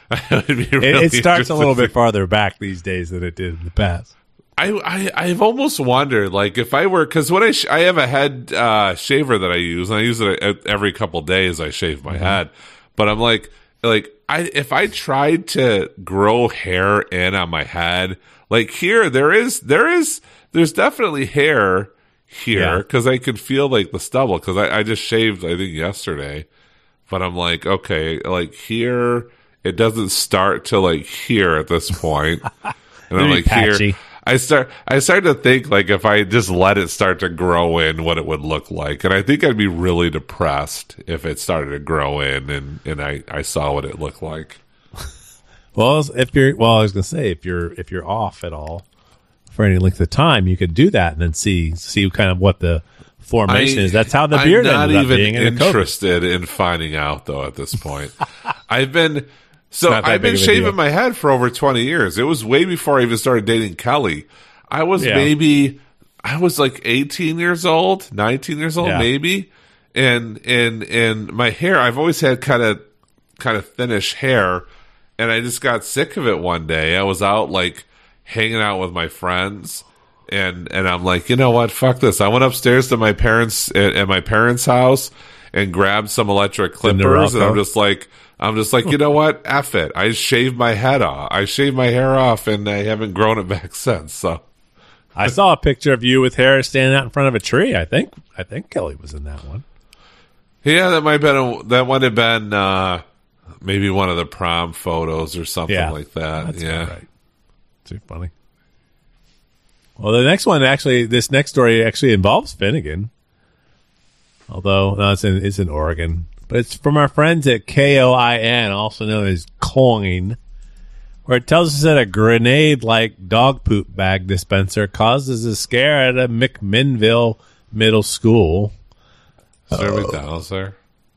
I be It, really it starts a little bit farther back these days than it did in the past. I, I I've almost wondered like if I were because when I sh- I have a head uh, shaver that I use and I use it every couple days I shave my head, but I'm like like I if I tried to grow hair in on my head like here there is there is there's definitely hair here Yeah. because I could feel like the stubble because I, I just shaved I think yesterday, but I'm like okay like here it doesn't start to like here at this. And I'm like here. I start. I start to think like if I just let it start to grow in, what it would look like, and I think I'd be really depressed if it started to grow in, and and I I saw what it looked like. Well, if you're well, I was going to say if you're if you're off at all for any length of time, you could do that and then see see kind of what the formation is. That's how the I'm beard not ended up even being in a interested in finding out though. At this point, I've been so I've been big of a shaving my head for over twenty years. It was way before I even started dating Kelly. I was Yeah. maybe I was like eighteen years old, nineteen years old, Yeah. maybe, and and and my hair. I've always had kind of kind of thinnish hair, and I just got sick of it one day. I was out like hanging out with my friends and and I'm like, you know what? Fuck this. I went upstairs to my parents at, at my parents' house and grabbed some electric clippers, and I'm just like, I'm just like, you know what? F it. I shaved my head off. I shaved my hair off, and I haven't grown it back since. So I saw a picture of you with hair standing out in front of a tree. I think I think Kelly was in that one. yeah, that might have been a, that might have been uh, maybe one of the prom photos or something Yeah. like that. Yeah. right. Too funny. Well, the next one actually, this next story actually involves Finnegan. Although no, it's in it's in Oregon, but it's from our friends at KOIN, also known as Coin, where it tells us that a grenade-like dog poop bag dispenser causes a scare at a McMinnville middle school. Is there McDonald's uh, there?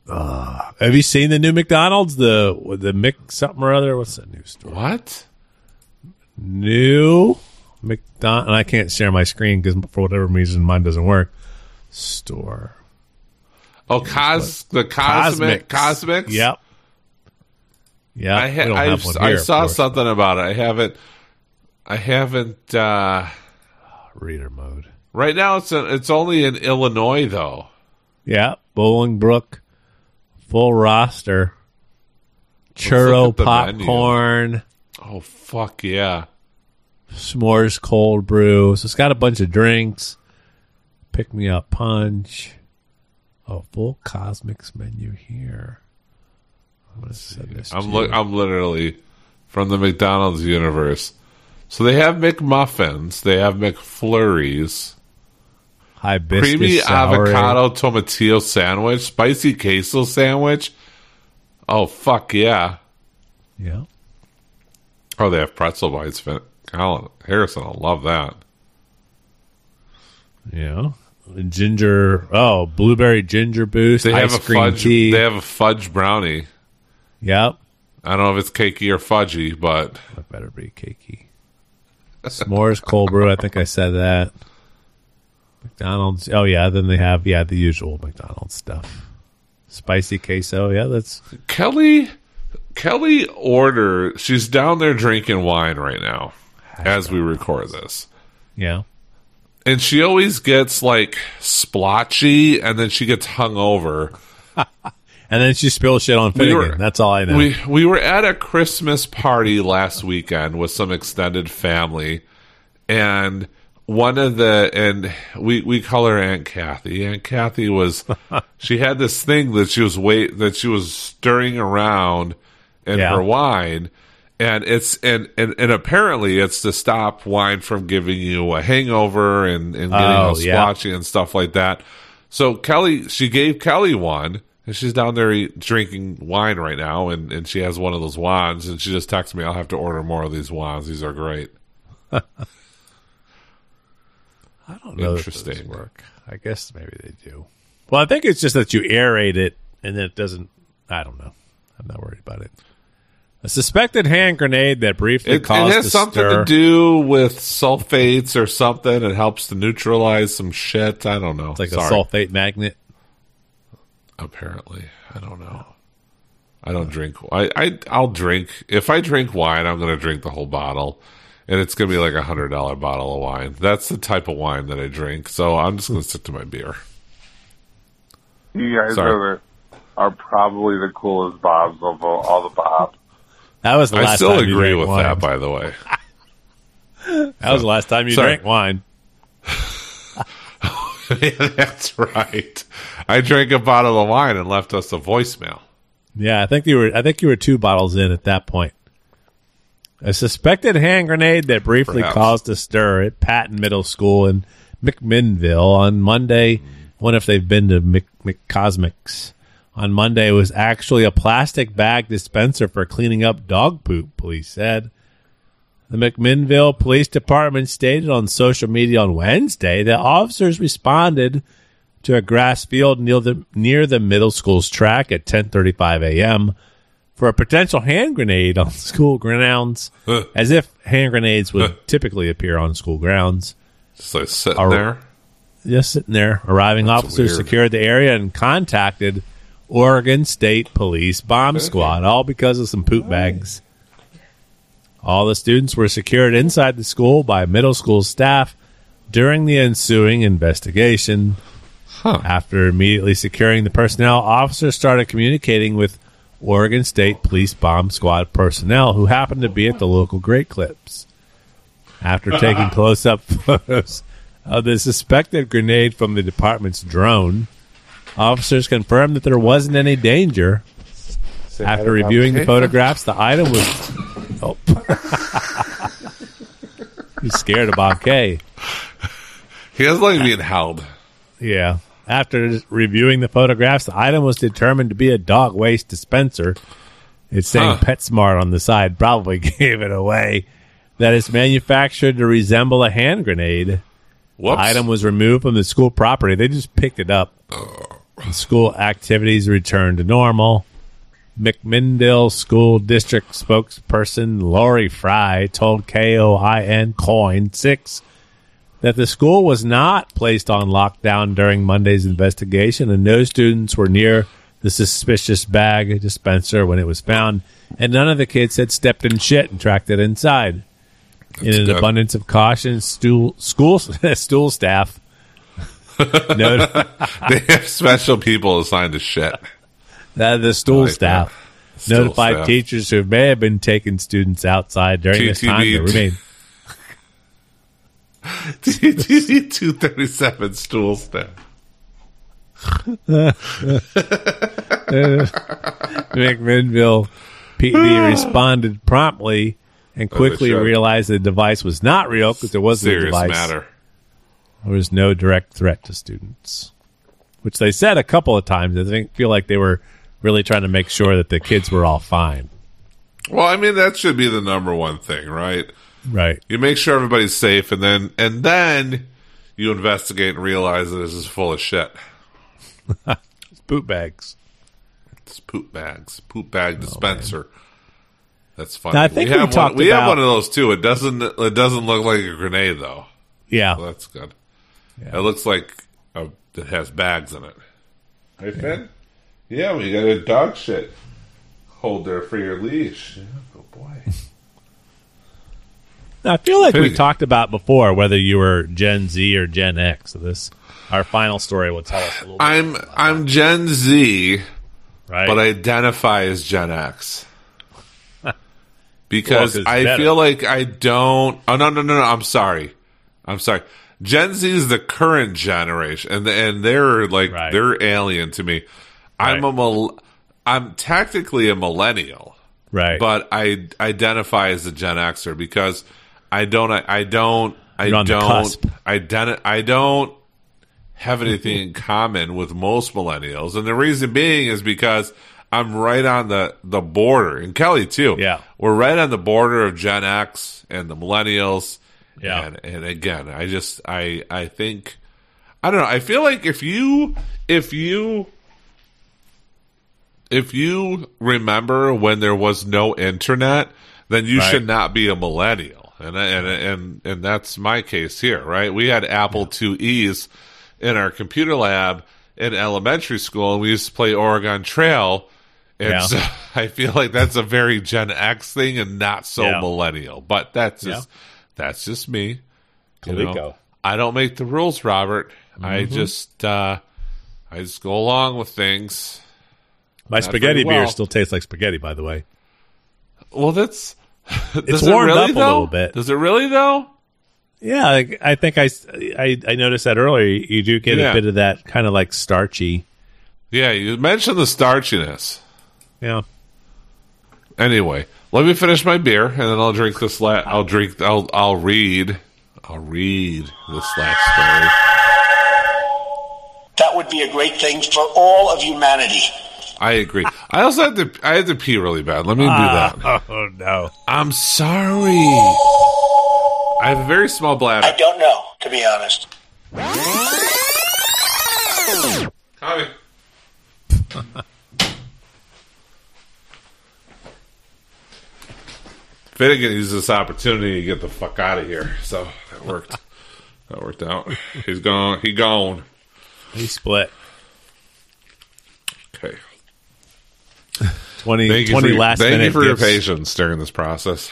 Have you seen the new McDonald's? The the Mc something or other. What's that new store? What? new McDonald. And I can't share my screen because for whatever reason mine doesn't work. Store Oh, cos the cosmic CosMc's. Yep. Yeah, I, ha- I, have one I saw something about it. I haven't. I haven't. uh reader mode. Right now, it's a, it's only in Illinois though. Yeah, Bolingbrook, full roster, churro the menu. popcorn. Oh fuck yeah! S'mores cold brew. So it's got a bunch of drinks. Pick me up punch. Oh, full CosMc's menu here. I'm gonna send this. I'm li-. I'm literally from the McDonald's universe. So they have McMuffins, they have McFlurries, hibiscus creamy avocado tomatillo sandwich, spicy queso sandwich. Oh fuck yeah! Yeah. Oh, they have pretzel bites. Colin Harrison, I love that. Yeah. Ginger. Oh, blueberry ginger boost. They have a fudge. tea. They have a fudge brownie. yep. I don't know if it's cakey or fudgy, but That better be cakey. S'mores cold brew. I think I said that. McDonald's. Oh yeah. Then they have yeah the usual McDonald's stuff. Spicy queso. Yeah, that's Kelly, Kelly order. She's down there drinking wine right now as we record this, yeah. and she always gets like splotchy, and then she gets hungover. And then she spills shit on We were- That's all I know. We we were at a Christmas party last weekend with some extended family, and one of the and we we call her Aunt Kathy. Aunt Kathy was she had this thing that she was wait that she was stirring around in Yeah. her wine. And it's and, and and apparently it's to stop wine from giving you a hangover and, and getting Oh, all yeah. splotchy and stuff like that. So Kelly, she gave Kelly one, and she's down there eat, drinking wine right now, and, and she has one of those wands, and she just texted me, "I'll have to order more of these wands. These are great." I don't know. if Interesting. those work. I guess maybe they do. Well, I think it's just that you aerate it and then it doesn't. I don't know. I'm not worried about it. A suspected hand grenade that briefly It, it has a something stir. to do with sulfates or something. It helps to neutralize some shit. I don't know. It's like Sorry. a sulfate magnet. Apparently, I don't know. I don't drink. I, I I'll drink if I drink wine. I'm going to drink the whole bottle, and it's going to be like a hundred dollar bottle of wine. That's the type of wine that I drink. So I'm just going to stick to my beer. You guys Sorry. are the, are probably the coolest Bobs of all, all the Bobs. That was the last I still time you agree drank with wine. that. By the way, That was the last time you Sorry. drank wine. that's right. I drank a bottle of wine and left us a voicemail. Yeah, I think you were. I think you were two bottles in at that point. A suspected hand grenade that briefly Perhaps. caused a stir at Patton Middle School in McMinnville on Monday. Wonder if they've been to Mc, McCosmics. On Monday was actually a plastic bag dispenser for cleaning up dog poop. Police said. The McMinnville Police Department stated on social media on Wednesday that officers responded to a grass field near the near the middle school's track at 10:35 a.m. for a potential hand grenade on school grounds, as if hand grenades would typically appear on school grounds. Just like sitting Are- there. Just sitting there, arriving officers weird. secured the area and contacted Oregon State Police Bomb Squad, all because of some poop bags. All the students were secured inside the school by middle school staff during the ensuing investigation. After immediately securing the personnel, officers started communicating with Oregon State Police Bomb Squad personnel who happened to be at the local Great Clips. After taking close up photos of the suspected grenade from the department's drone, officers confirmed that there wasn't any danger. After reviewing the photographs, the item was. Oh. He's scared of Bob K. He doesn't like being held. Yeah. After reviewing the photographs, the item was determined to be a dog waste dispenser. It's saying Huh. PetSmart on the side probably gave it away. That is manufactured to resemble a hand grenade. Whoops. The item was removed from the school property. They just picked it up. The school activities returned to normal. McMinnville School District spokesperson Lori Fry told KOIN Coin 6 that the school was not placed on lockdown during Monday's investigation and no students were near the suspicious bag dispenser when it was found, and none of the kids had stepped in shit and tracked it inside. in an abundance of caution, stool, school stool staff noted they have special people assigned to shit. that the stool like staff Still Notified staff. teachers who may have been taking students outside during this time to remain. TTB 237 stool staff. McMinnville PD responded promptly and quickly should. realized the device was not real because there wasn't a device. matter. There was no direct threat to students, which they said a couple of times. I think feel like they were really trying to make sure that the kids were all fine. Well, I mean that should be the number one thing, right? Right. You make sure everybody's safe, and then and then you investigate and realize that this is full of shit. Boot bags. It's poop bags, poop bag oh, dispenser. That's funny. Now, I think we have talked one, we have one of those too. It doesn't it doesn't look like a grenade though. Yeah. Well, that's good. It looks like a, it has bags in it. Hey, Finn? Yeah, we got a dog shit holder for your leash. Yeah, oh boy. Now, I feel like we talked about before whether you were Gen Z or Gen X. So this, our final story will tell us a little. I'm I'm Gen Z, right? but I identify as Gen X. Because Well, 'cause I better. feel like I don't. Oh no no no no! I'm sorry. I'm sorry. Gen Z is the current generation, and and they're like Right. they're alien to me. I'm Right. a mil- I'm technically a millennial, right. but I identify as a Gen Xer because I don't. I, I don't. I You're don't. cusp. Identi- I don't have anything in common with most millennials, and the reason being is because I'm right on the the border, and Kelly too. Yeah. we're right on the border of Gen X and the millennials. Yeah. and, and again, I just I I think I don't know. I feel like if you if you if you remember when there was no internet, then you Right. should not be a millennial. And and and and that's my case here, right? We had Apple IIe's in our computer lab in elementary school, and we used to play Oregon Trail. And Yeah. so I feel like that's a very Gen X thing and not so Yeah. millennial. But that's just that's just me. You know? I don't make the rules, Robert. I Mm-hmm. just uh I just go along with things. My not spaghetti very beer still tastes like spaghetti, by the way. Well, that's It's does it warmed really, up a little bit. Does it really though? Yeah, I, I think I, I I noticed that earlier. You do get Yeah. a bit of that kind of like starchy. Yeah, you mentioned the starchiness. Yeah. Anyway, let me finish my beer and then I'll drink this. La- I'll drink. I'll I'll read. I'll read this last story. That would be a great thing for all of humanity. I agree. I also had to. I had to pee really bad. Let me do ah. that. Oh no. I'm sorry. I have a very small bladder. I don't know, to be honest. Coming. Finnegan used this opportunity to get the fuck out of here, so that worked. that worked out. He's gone. He gone. He split. Okay. 20, Thank you 20 for, your- last thank minute you for your patience during this process.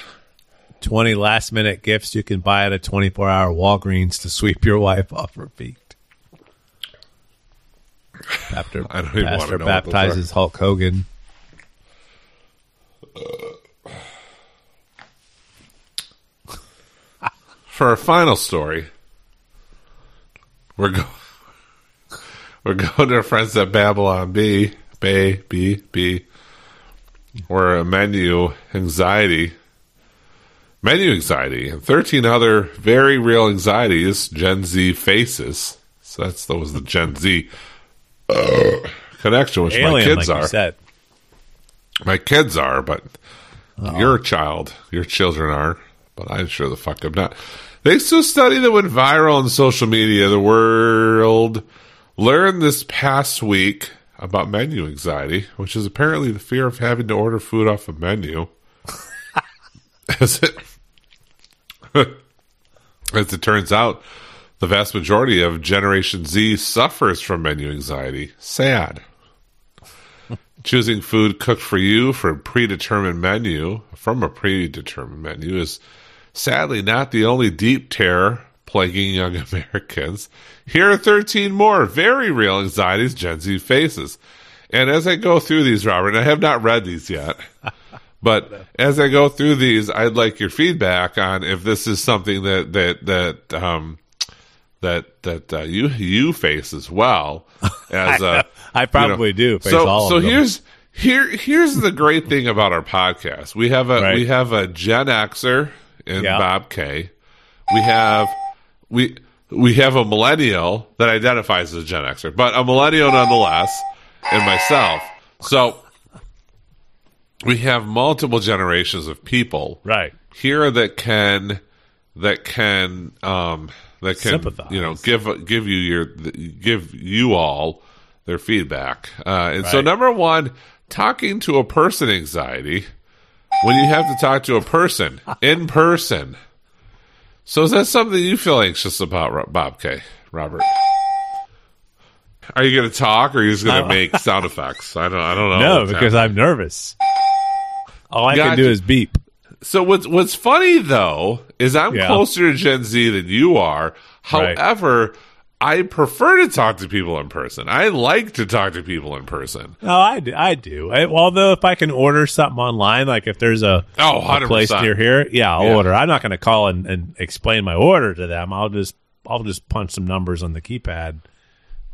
20 last minute gifts you can buy at a 24 hour Walgreens to sweep your wife off her feet. After I don't even wanna Pastor know baptizes Hulk Hogan. For our final story, we're going we're going to our friends at Babylon Bee, Bay B B, a menu anxiety, menu anxiety, and thirteen other very real anxieties Gen Z faces. So that's that was the Gen Z uh, connection, which my kids like are. My kids are, but your child, your children are, but I'm sure the fuck I'm not. To a study that went viral on social media, the world learned this past week about menu anxiety, which is apparently the fear of having to order food off a menu. as it as it turns out, the vast majority of Generation Z suffers from menu anxiety. Sad. Choosing food cooked for you for a predetermined menu from a predetermined menu is sadly not the only deep terror plaguing young Americans. Here are 13 more very real anxieties Gen Z faces. And as I go through these, Robert, I have not read these yet, but as I go through these, I'd like your feedback on if this is something that that that um that that uh, you you face as well as uh, I probably do face so all so of them. here's here here's the great thing about our podcast. We have a Right. we have a Gen Xer in Yeah. Bob K. We have we we have a millennial that identifies as a Gen Xer, but a millennial nonetheless, and myself. So we have multiple generations of people right. here that can that can um that can Sympathize. you know give give you your give you all their feedback uh and so number one talking to a person anxiety when you have to talk to a person in person so is that something you feel anxious about bob k robert are you going to talk or are you just going to make sound effects i don't i don't know No, because happening. I'm nervous. All I can do is beep. So what's what's funny though is I'm Yeah. closer to Gen Z than you are. Right. I prefer to talk to people in person. I like to talk to people in person. No, I do. I do. I, although if I can order something online, like if there's a, Oh, a place near here, yeah, I'll Yeah. order. I'm not going to call and, and explain my order to them. I'll just I'll just punch some numbers on the keypad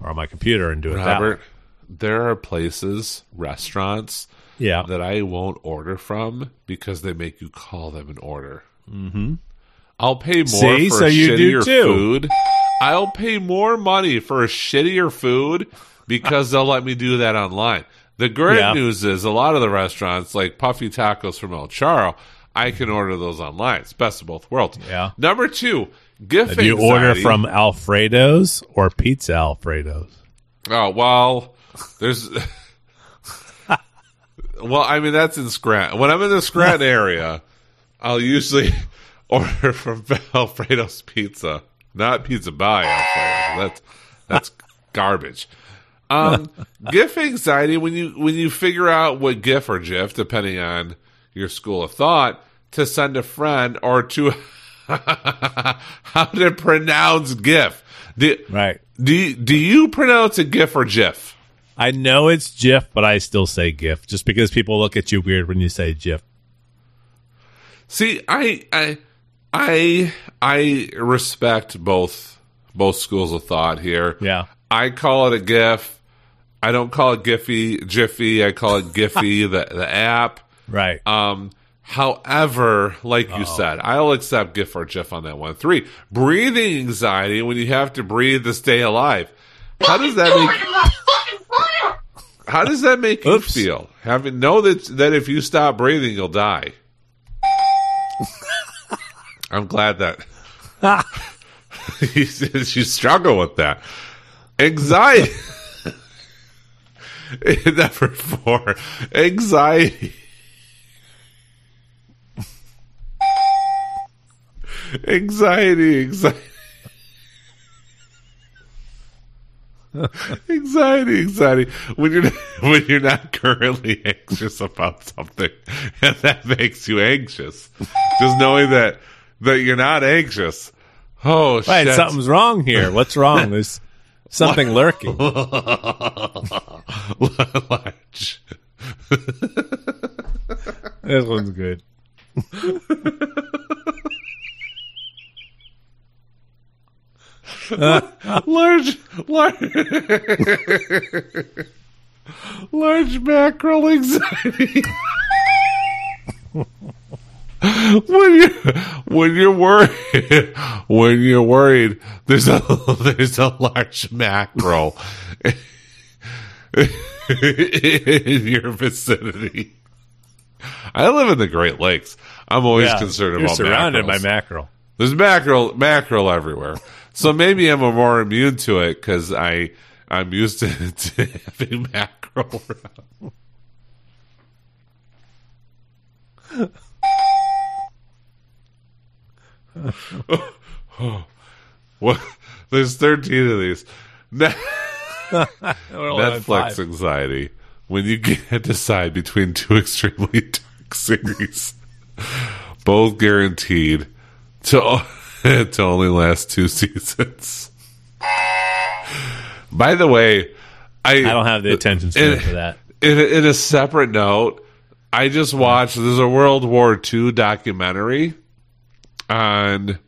or on my computer and do it Robert, there are places, restaurants. Yeah. that I won't order from because they make you call them and order. Mm-hmm. I'll pay more See? for So you do shittier too. food. I'll pay more money for a shittier food because they'll let me do that online. The great Yeah. news is a lot of the restaurants, like Puffy Tacos from El Charo, I can order those online. It's best of both worlds. Yeah. Number two, gift do you order from Alfredo's or Pizza Alfredo's? Oh well, there's. well, I mean that's in Scranton. When I'm in the Scranton area, I'll usually order from Alfredo's Pizza, not Pizza by Alfredo. That's that's garbage. Um, GIF anxiety when you when you figure out what GIF or GIF, depending on your school of thought, to send a friend or to how to pronounce GIF. Do, Right. do you, do you pronounce a GIF or GIF? I know it's GIF, but I still say GIF just because people look at you weird when you say GIF. See, I I I I respect both both schools of thought here. Yeah. I call it a GIF. I don't call it Giphy, Jiffy. I call it Giphy, the the app. Right. Um, however, like you said, I'll accept GIF or GIF on that one. Three, breathing anxiety when you have to breathe to stay alive. How does that make? How does that make you feel? Having know that that if you stop breathing, you'll die. I'm glad that ah. you, you struggle with that anxiety. Number four, anxiety. anxiety, anxiety. anxiety, anxiety. When you're when you're not currently anxious about something, and that makes you anxious. Just knowing that that you're not anxious. Oh Right, shit! something's wrong here. What's wrong? There's something lurking. This one's good. large, large, large mackerel anxiety. When you when you're worried, when you're worried, there's a there's a large mackerel in your vicinity. I live in the Great Lakes. I'm always Yeah, concerned You're about surrounded mackerels. by mackerel. There's mackerel mackerel everywhere. So maybe I'm more immune to it because I I'm used to, to having mackerel around. What? There's 13 of these. Netflix anxiety when you can't decide between two extremely dark series, both guaranteed to to only last two seasons. By the way, I, I don't have the attention span for that. In, in a separate note, I just watched. There's a World War II documentary on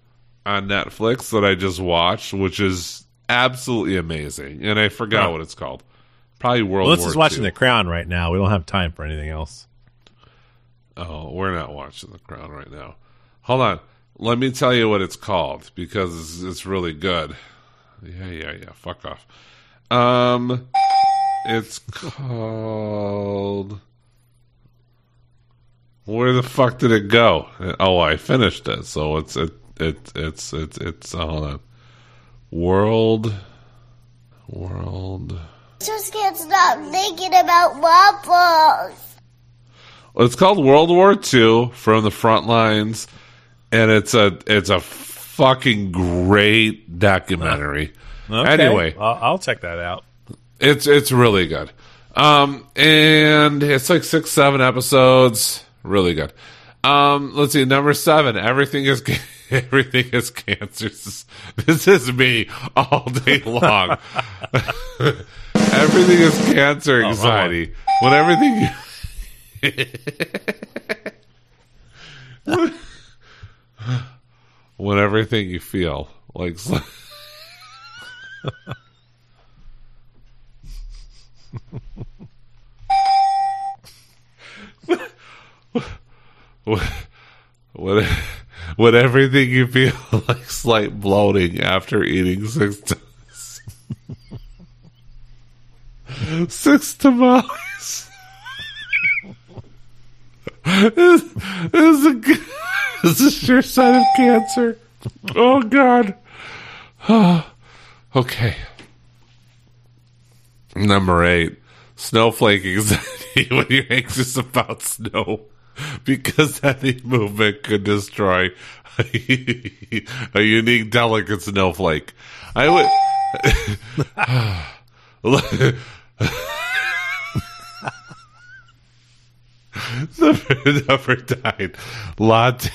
on Netflix that I just watched, which is absolutely amazing, and I forgot Huh. what it's called. Probably World Well, let's just watching II. The Crown right now. We don't have time for anything else. Oh, we're not watching The Crown right now. Hold on. Let me tell you what it's called because it's, it's really good. Yeah, yeah, yeah. Fuck off. Um, it's called. Where the fuck did it go? Oh, I finished it. So it's it it it's it's it's uh, hold on. World, world. Just can't stop thinking about waffles. Well, it's called World War II from the front lines, and it's a it's a fucking great documentary. Okay. Anyway, I'll, I'll check that out. it's it's really good, um, and it's like six seven episodes, really good. Um, let's see, number seven. Everything is everything is cancer. This is, me all day long. everything is cancer wrong anxiety. when everything. when everything you feel like what, what everything you feel like slight bloating after eating six times. six tamales. this is a this is sure sign of cancer. Oh God. okay. Number eight, snowflake anxiety when you're anxious about snow because any movement could destroy a unique, delicate snowflake. I would. number, number nine, latte.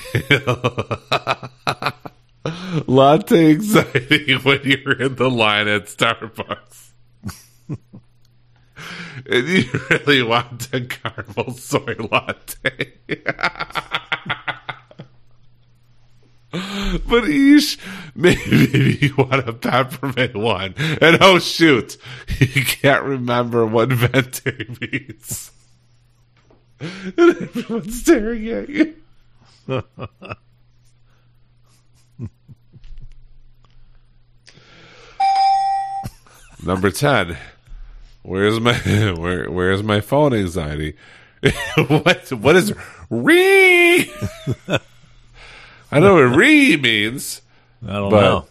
latte anxiety when you're in the line at Starbucks. and you really want a caramel soy latte. but maybe, you want a peppermint one. And oh shoot, you can't remember what venti means. And everyone's staring at you. Number ten. Where's my where where's my phone anxiety? what what is re? I know what re means. I don't but know.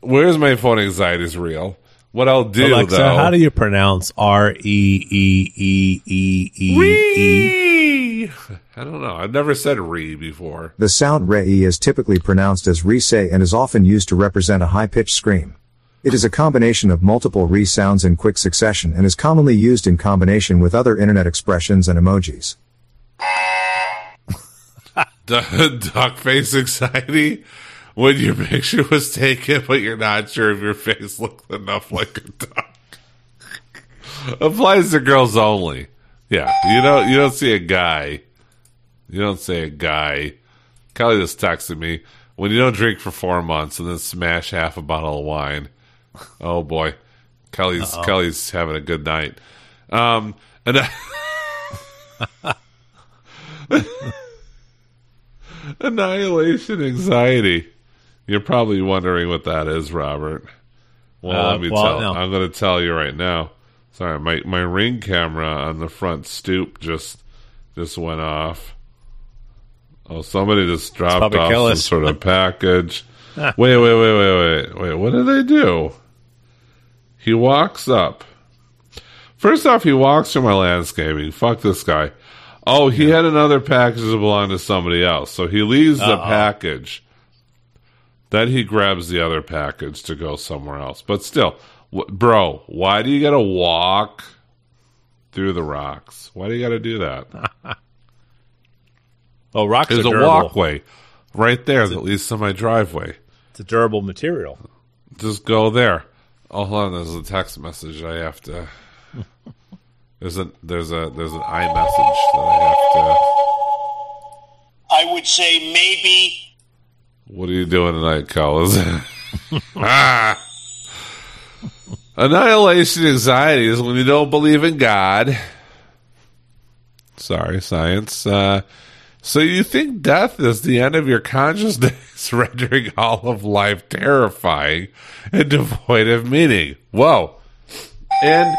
Where's my phone anxiety is real. What I'll do Alexa, though. how do you pronounce R E E E E E E? Re. I don't know. I've never said re before. The sound re is typically pronounced as re say and is often used to represent a high-pitched scream. It is a combination of multiple re sounds in quick succession and is commonly used in combination with other internet expressions and emojis. Duck face anxiety when your picture was taken, but you're not sure if your face looked enough like a duck. Applies to girls only. Yeah, you don't you don't see a guy. You don't see a guy. Kelly just texted me when you don't drink for four months and then smash half a bottle of wine. Oh boy, Kelly's Uh-oh. Kelly's having a good night. Um, and. Annihilation anxiety. You're probably wondering what that is, Robert. Well, Uh, let me well, tell. no. I'm going to tell you right now. Sorry, my my ring camera on the front stoop just just went off. Oh, somebody just dropped off some sort of package. wait, wait, wait, wait, wait, wait. What did they do? He walks up. First off, he walks through my landscaping. Fuck this guy. Oh, he had another package that belonged to somebody else. So he leaves the Uh-oh. package. Then he grabs the other package to go somewhere else. But still, bro, why do you got to walk through the rocks? Why do you got to do that? Oh, rocks There's are a walkway right there that leads to my driveway. It's a durable material. Just go there. Oh, hold on. There's a text message I have to There's a there's a there's an iMessage that I have to. I would say maybe What are you doing tonight, Collis? ah. Annihilation anxiety is when you don't believe in God. Sorry, science. Uh, so you think death is the end of your consciousness, rendering all of life terrifying and devoid of meaning. Whoa. And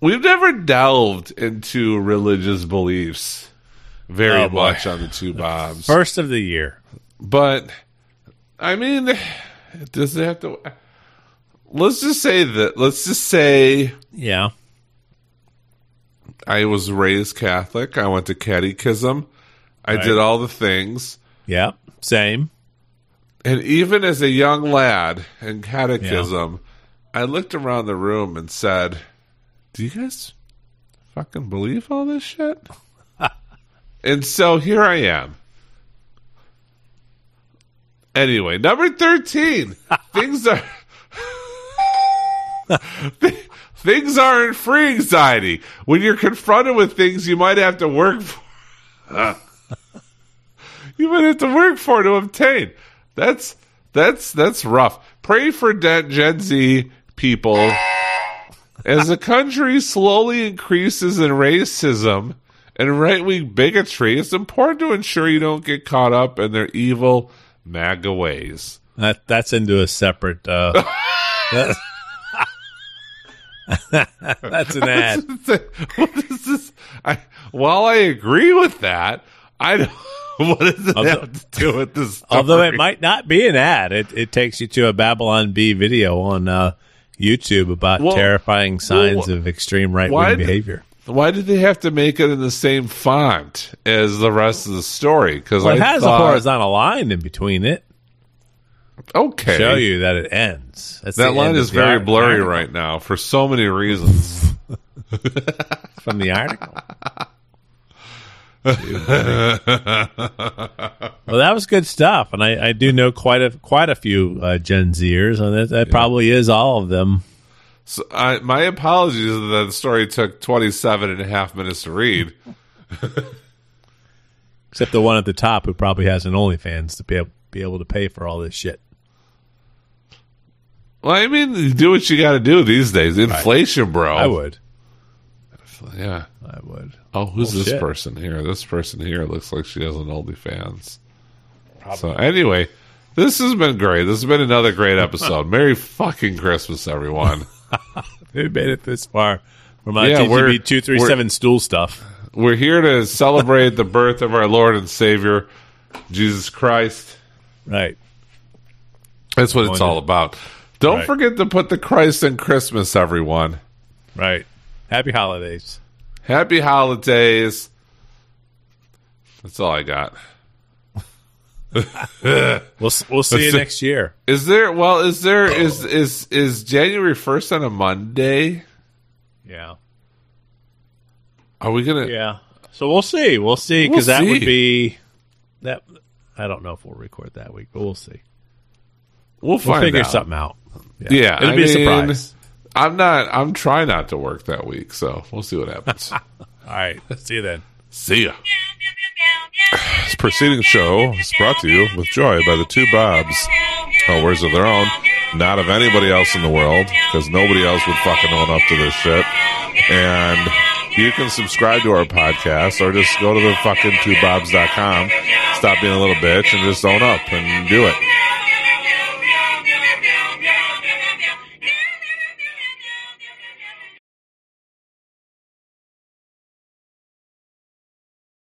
we've never delved into religious beliefs very Oh, much on the two Bobs. First of the year. But I mean, does it have to? Let's just say that. Let's just say Yeah. I was raised Catholic. I went to catechism. I Right. did all the things. Yeah. Same. And even as a young lad in catechism, I looked around the room and said, Do you guys fucking believe all this shit? and so here I am. Anyway, number 13. things are. things aren't free anxiety. When you're confronted with things you might have to work for. You might have to work for to obtain. That's that's that's rough. Pray for Gen Z people as the country slowly increases in racism and right wing bigotry. It's important to ensure you don't get caught up in their evil MAGA ways. That that's into a separate. Uh, that's an ad. what is this? I, while I agree with that, I don't. What does it Although- have to do with this? Although it might not be an ad, it, it takes you to a Babylon Bee video on uh, YouTube about Well- terrifying signs well, of extreme right wing behavior. Why did they have to make it in the same font as the rest of the story? Because Well, it I has thought, a horizontal line in between it. Okay, Show you that it ends. That's that line is very ar- blurry right now for so many reasons. from the article. well, that was good stuff, and I, I do know quite a quite a few uh, Gen Zers, and that, that probably is all of them. so I, my apologies that the story took 27 and a half minutes to read. Except the one at the top who probably has an OnlyFans to be able, be able to pay for all this shit. Well, I mean, do what you got to do these days. Inflation, bro. I would. Yeah. I would. Oh, who's Oh, this shit. person here? This person here looks like she has an OnlyFans. So anyway, this has been great. This has been another great episode. Merry fucking Christmas, everyone. Who made it this far? From my Yeah, we're- TTB two three seven stool stuff. We're here to celebrate the birth of our Lord and Savior, Jesus Christ. Right. That's what it's all about. Don't Right. forget to put the Christ in Christmas, everyone. Right. Happy holidays. Happy holidays. That's all I got. We'll we'll see you next year. Is there? Well, is there? Is is is January first on a Monday? Yeah. Are we gonna? Yeah. So we'll see. We'll see We'll because that would be that. I don't know if we'll record that week, but we'll see. We'll We'll figure out. something out. Yeah, it'll I be a surprise. I'm not. I'm trying not to work that week, so we'll see what happens. All right. See you then. see ya. This preceding show is brought to you with joy by the two Bobs. Oh, words of their own, not of anybody else in the world, because nobody else would fucking own up to this shit. And you can subscribe to our podcast or just go to the fucking twobobs.com, stop being a little bitch, and just own up and do it.